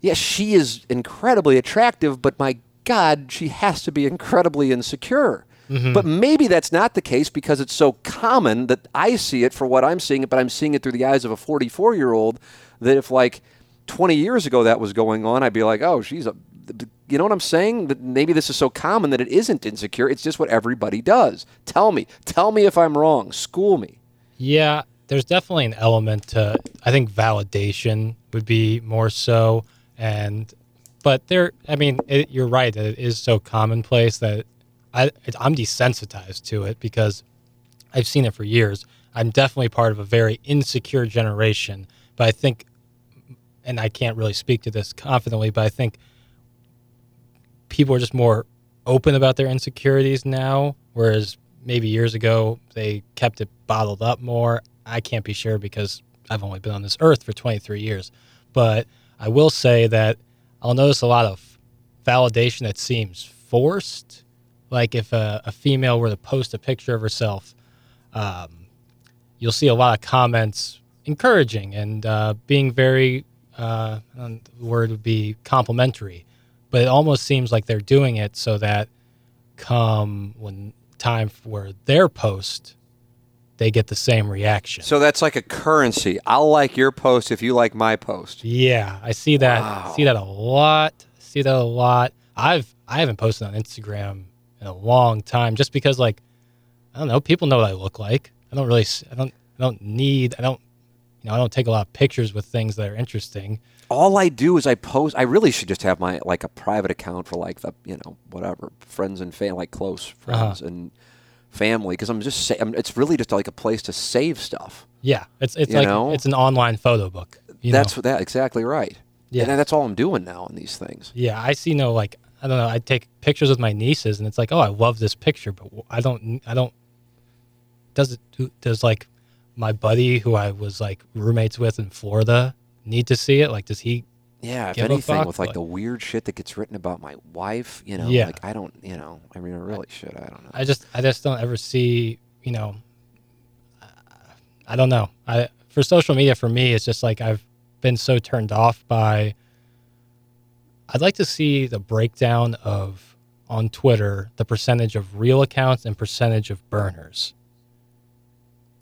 yes, she is incredibly attractive, but my God, she has to be incredibly insecure. Mm-hmm. But maybe that's not the case because it's so common that I see it for what I'm seeing it, but I'm seeing it through the eyes of a 44 year old. That if like 20 years ago that was going on, I'd be like, oh, she's a you know what I'm saying? That maybe this is so common that it isn't insecure. It's just what everybody does. Tell me. Tell me if I'm wrong. School me. Yeah, there's definitely an element to I think validation would be more so and but there I mean it, you're right that it is so commonplace that I I'm desensitized to it because I've seen it for years. I'm definitely part of a very insecure generation, but I think and I can't really speak to this confidently, but I think people are just more open about their insecurities now, whereas maybe years ago they kept it bottled up more. I can't be sure because I've only been on this earth for 23 years. But I will say that I'll notice a lot of validation that seems forced. Like if a, a female were to post a picture of herself, um, you'll see a lot of comments encouraging and uh, being very uh, the word would be complimentary, but it almost seems like they're doing it so that come when time for their post, they get the same reaction. So that's like a currency. I'll like your post if you like my post. Yeah, I see that. Wow. See that a lot. See that a lot. I've I haven't posted on Instagram in a long time just because like I don't know, people know what I look like. I don't really I don't I don't need I don't you know, I don't take a lot of pictures with things that are interesting. All I do is I post. I really should just have my like a private account for like the you know whatever friends and family, like close uh-huh. friends and family, because I'm just sa- I'm, it's really just like a place to save stuff. Yeah, it's it's You like know? it's an online photo book. You That's know? that exactly right. Yeah. and that's all I'm doing now on these things. Yeah, I see no like I don't know. I take pictures with my nieces, and it's like, oh, I love this picture, but I don't, I don't. Does it? Does like my buddy who I was like roommates with in Florida need to see it? Like, does he? Yeah, if anything, with like but- the weird shit that gets written about my wife, you know, Yeah. like I don't, you know, I mean, I really should. I don't know. I just, I just don't ever see. You know, I don't know. I for social media for me, it's just like I've been so turned off by. I'd like to see the breakdown of on Twitter the percentage of real accounts and percentage of burners.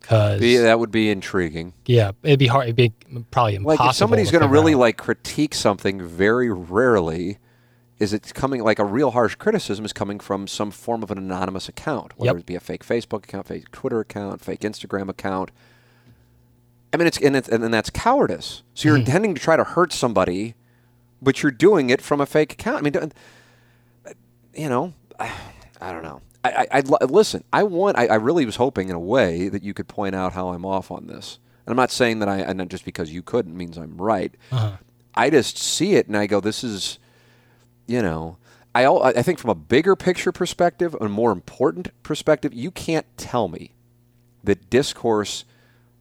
Cause Be- that would be intriguing. yeah, it'd be hard. It'd be probably impossible. Like if somebody's going to really out. like critique something, very rarely is it coming like a real harsh criticism is coming from some form of an anonymous account, whether Yep. it be a fake Facebook account, fake Twitter account, fake Instagram account. I mean, it's and, it's, and, that's cowardice. So you're mm-hmm. intending to try to hurt somebody, but you're doing it from a fake account. I mean, you know, I don't know. I, I, I listen. I want. I, I really was hoping, in a way, that you could point out how I'm off on this. And I'm not saying that I, and just because you couldn't means I'm right. Uh-huh. I just see it and I go, this is, you know, I I think from a bigger picture perspective, a more important perspective, you can't tell me that discourse.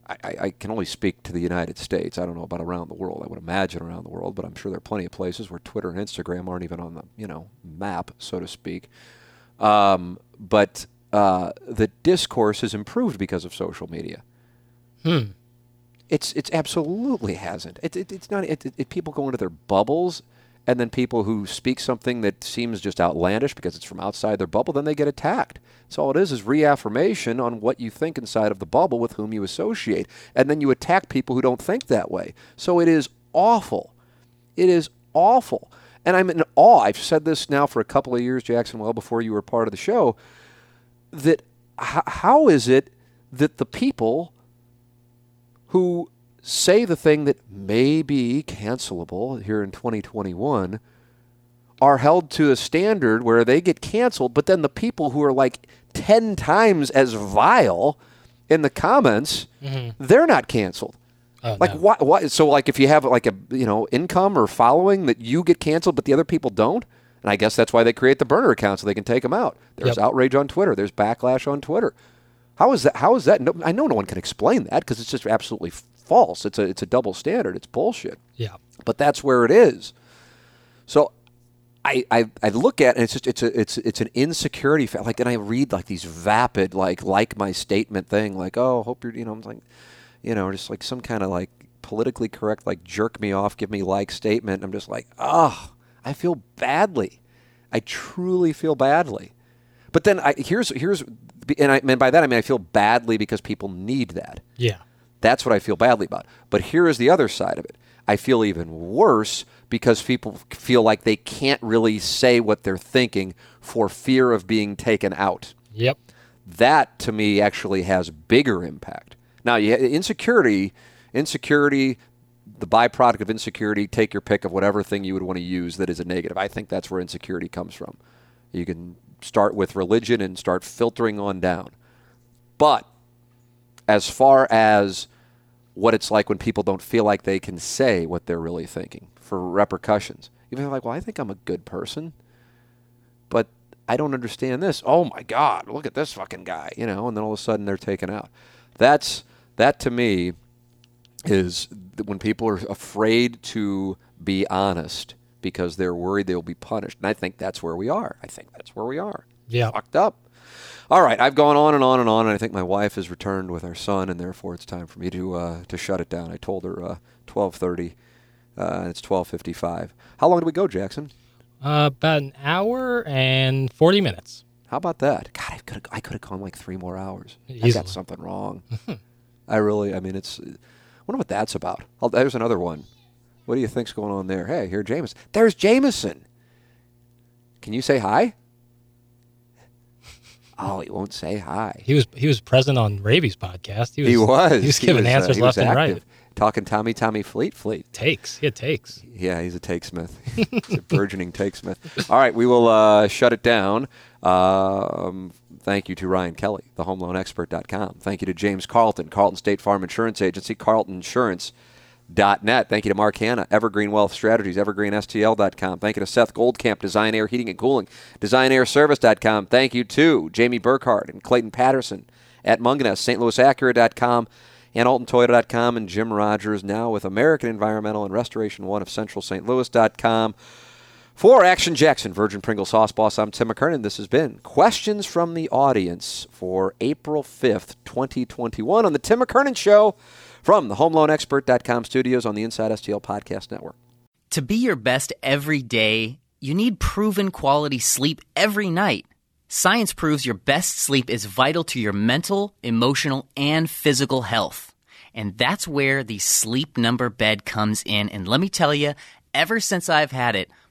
I, I, I can only speak to the United States. I don't know about around the world. I would imagine around the world, but I'm sure there are plenty of places where Twitter and Instagram aren't even on the you know map, so to speak. Um, but uh, the discourse has improved because of social media. Hmm. It's it's absolutely hasn't. It, it, it's not. It, it, people go into their bubbles, and then people who speak something that seems just outlandish because it's from outside their bubble, then they get attacked. So all it is is reaffirmation on what you think inside of the bubble with whom you associate, and then you attack people who don't think that way. So it is awful. It is awful. And I'm in awe. I've said this now for a couple of years, Jackson, well before you were part of the show, that h- how is it that the people who say the thing that may be cancelable here in 2021 are held to a standard where they get canceled, but then the people who are like 10 times as vile in the comments, mm-hmm. they're not canceled. Oh, Like no. why, why? So like if you have like a you know income or following that you get canceled, but the other people don't, and I guess that's why they create the burner account so they can take them out. There's Yep. outrage on Twitter. There's backlash on Twitter. How is that? How is that? No, I know no one can explain that because it's just absolutely false. It's a it's a double standard. It's bullshit. Yeah. But that's where it is. So I, I, I look at it and it's just it's a it's it's an insecurity fa- like and I read like these vapid like like my statement thing like oh hope you're you know I'm like you know just like some kind of like politically correct like jerk me off give me like statement I'm just like oh I feel badly I truly feel badly but then I here's here's and I mean by that I mean I feel badly because people need that Yeah. that's what I feel badly about. But here is the other side of it. I feel even worse because people feel like they can't really say what they're thinking for fear of being taken out. Yep. That to me actually has bigger impact. Now, you, insecurity, insecurity, the byproduct of insecurity, take your pick of whatever thing you would want to use that is a negative. I think that's where insecurity comes from. You can start with religion and start filtering on down. But as far as what it's like when people don't feel like they can say what they're really thinking for repercussions. You're like, well, I think I'm a good person, but I don't understand this. Oh my God, look at this fucking guy, you know, and then all of a sudden they're taken out. That's that to me is when people are afraid to be honest because they're worried they'll be punished. And I think that's where we are. I think that's where we are. Yeah. Fucked up. All right, I've gone on and on and on, and I think my wife has returned with our son, and therefore it's time for me to uh, to shut it down. I told her uh, 12:30, uh, and it's 12:55. How long do we go, Jackson? Uh, about an hour and 40 minutes. How about that? God, I could I could have gone like three more hours. I got something wrong. I really, I mean, it's. I wonder what that's about. Oh, there's another one. What do you think's going on there? Hey, here, Jameson. There's Jameson. Can you say hi? Oh, he won't say hi. He was he was present on Raby's podcast. He was He was. he was giving uh, answers he was left and right. Talking Tommy Tommy Fleet Fleet. Takes. He had takes. Yeah, he's a takesmith. he's a burgeoning takesmith. All right, we will uh, shut it down. Um, thank you to Ryan Kelly, thehomeloanexpert.com. Thank you to James Carlton, Carlton State Farm Insurance Agency, carltoninsurance.net. Thank you to Mark Hanna, Evergreen Wealth Strategies, evergreenstl.com. Thank you to Seth Goldcamp, Design Air Heating and Cooling, designairservice.com. Thank you to Jamie Burkhardt and Clayton Patterson at Munganess, stlouisacura.com and altontoyota.com and Jim Rogers now with American Environmental and Restoration One of Central St. Louis.com. For Action Jackson, Virgin Pringle Sauce Boss, I'm Tim McKernan. This has been Questions from the Audience for April 5th, 2021 on the Tim McKernan Show from the HomeLoanExpert.com studios on the Inside STL Podcast Network. To be your best every day, you need proven quality sleep every night. Science proves your best sleep is vital to your mental, emotional, and physical health. And that's where the sleep number bed comes in. And let me tell you, ever since I've had it,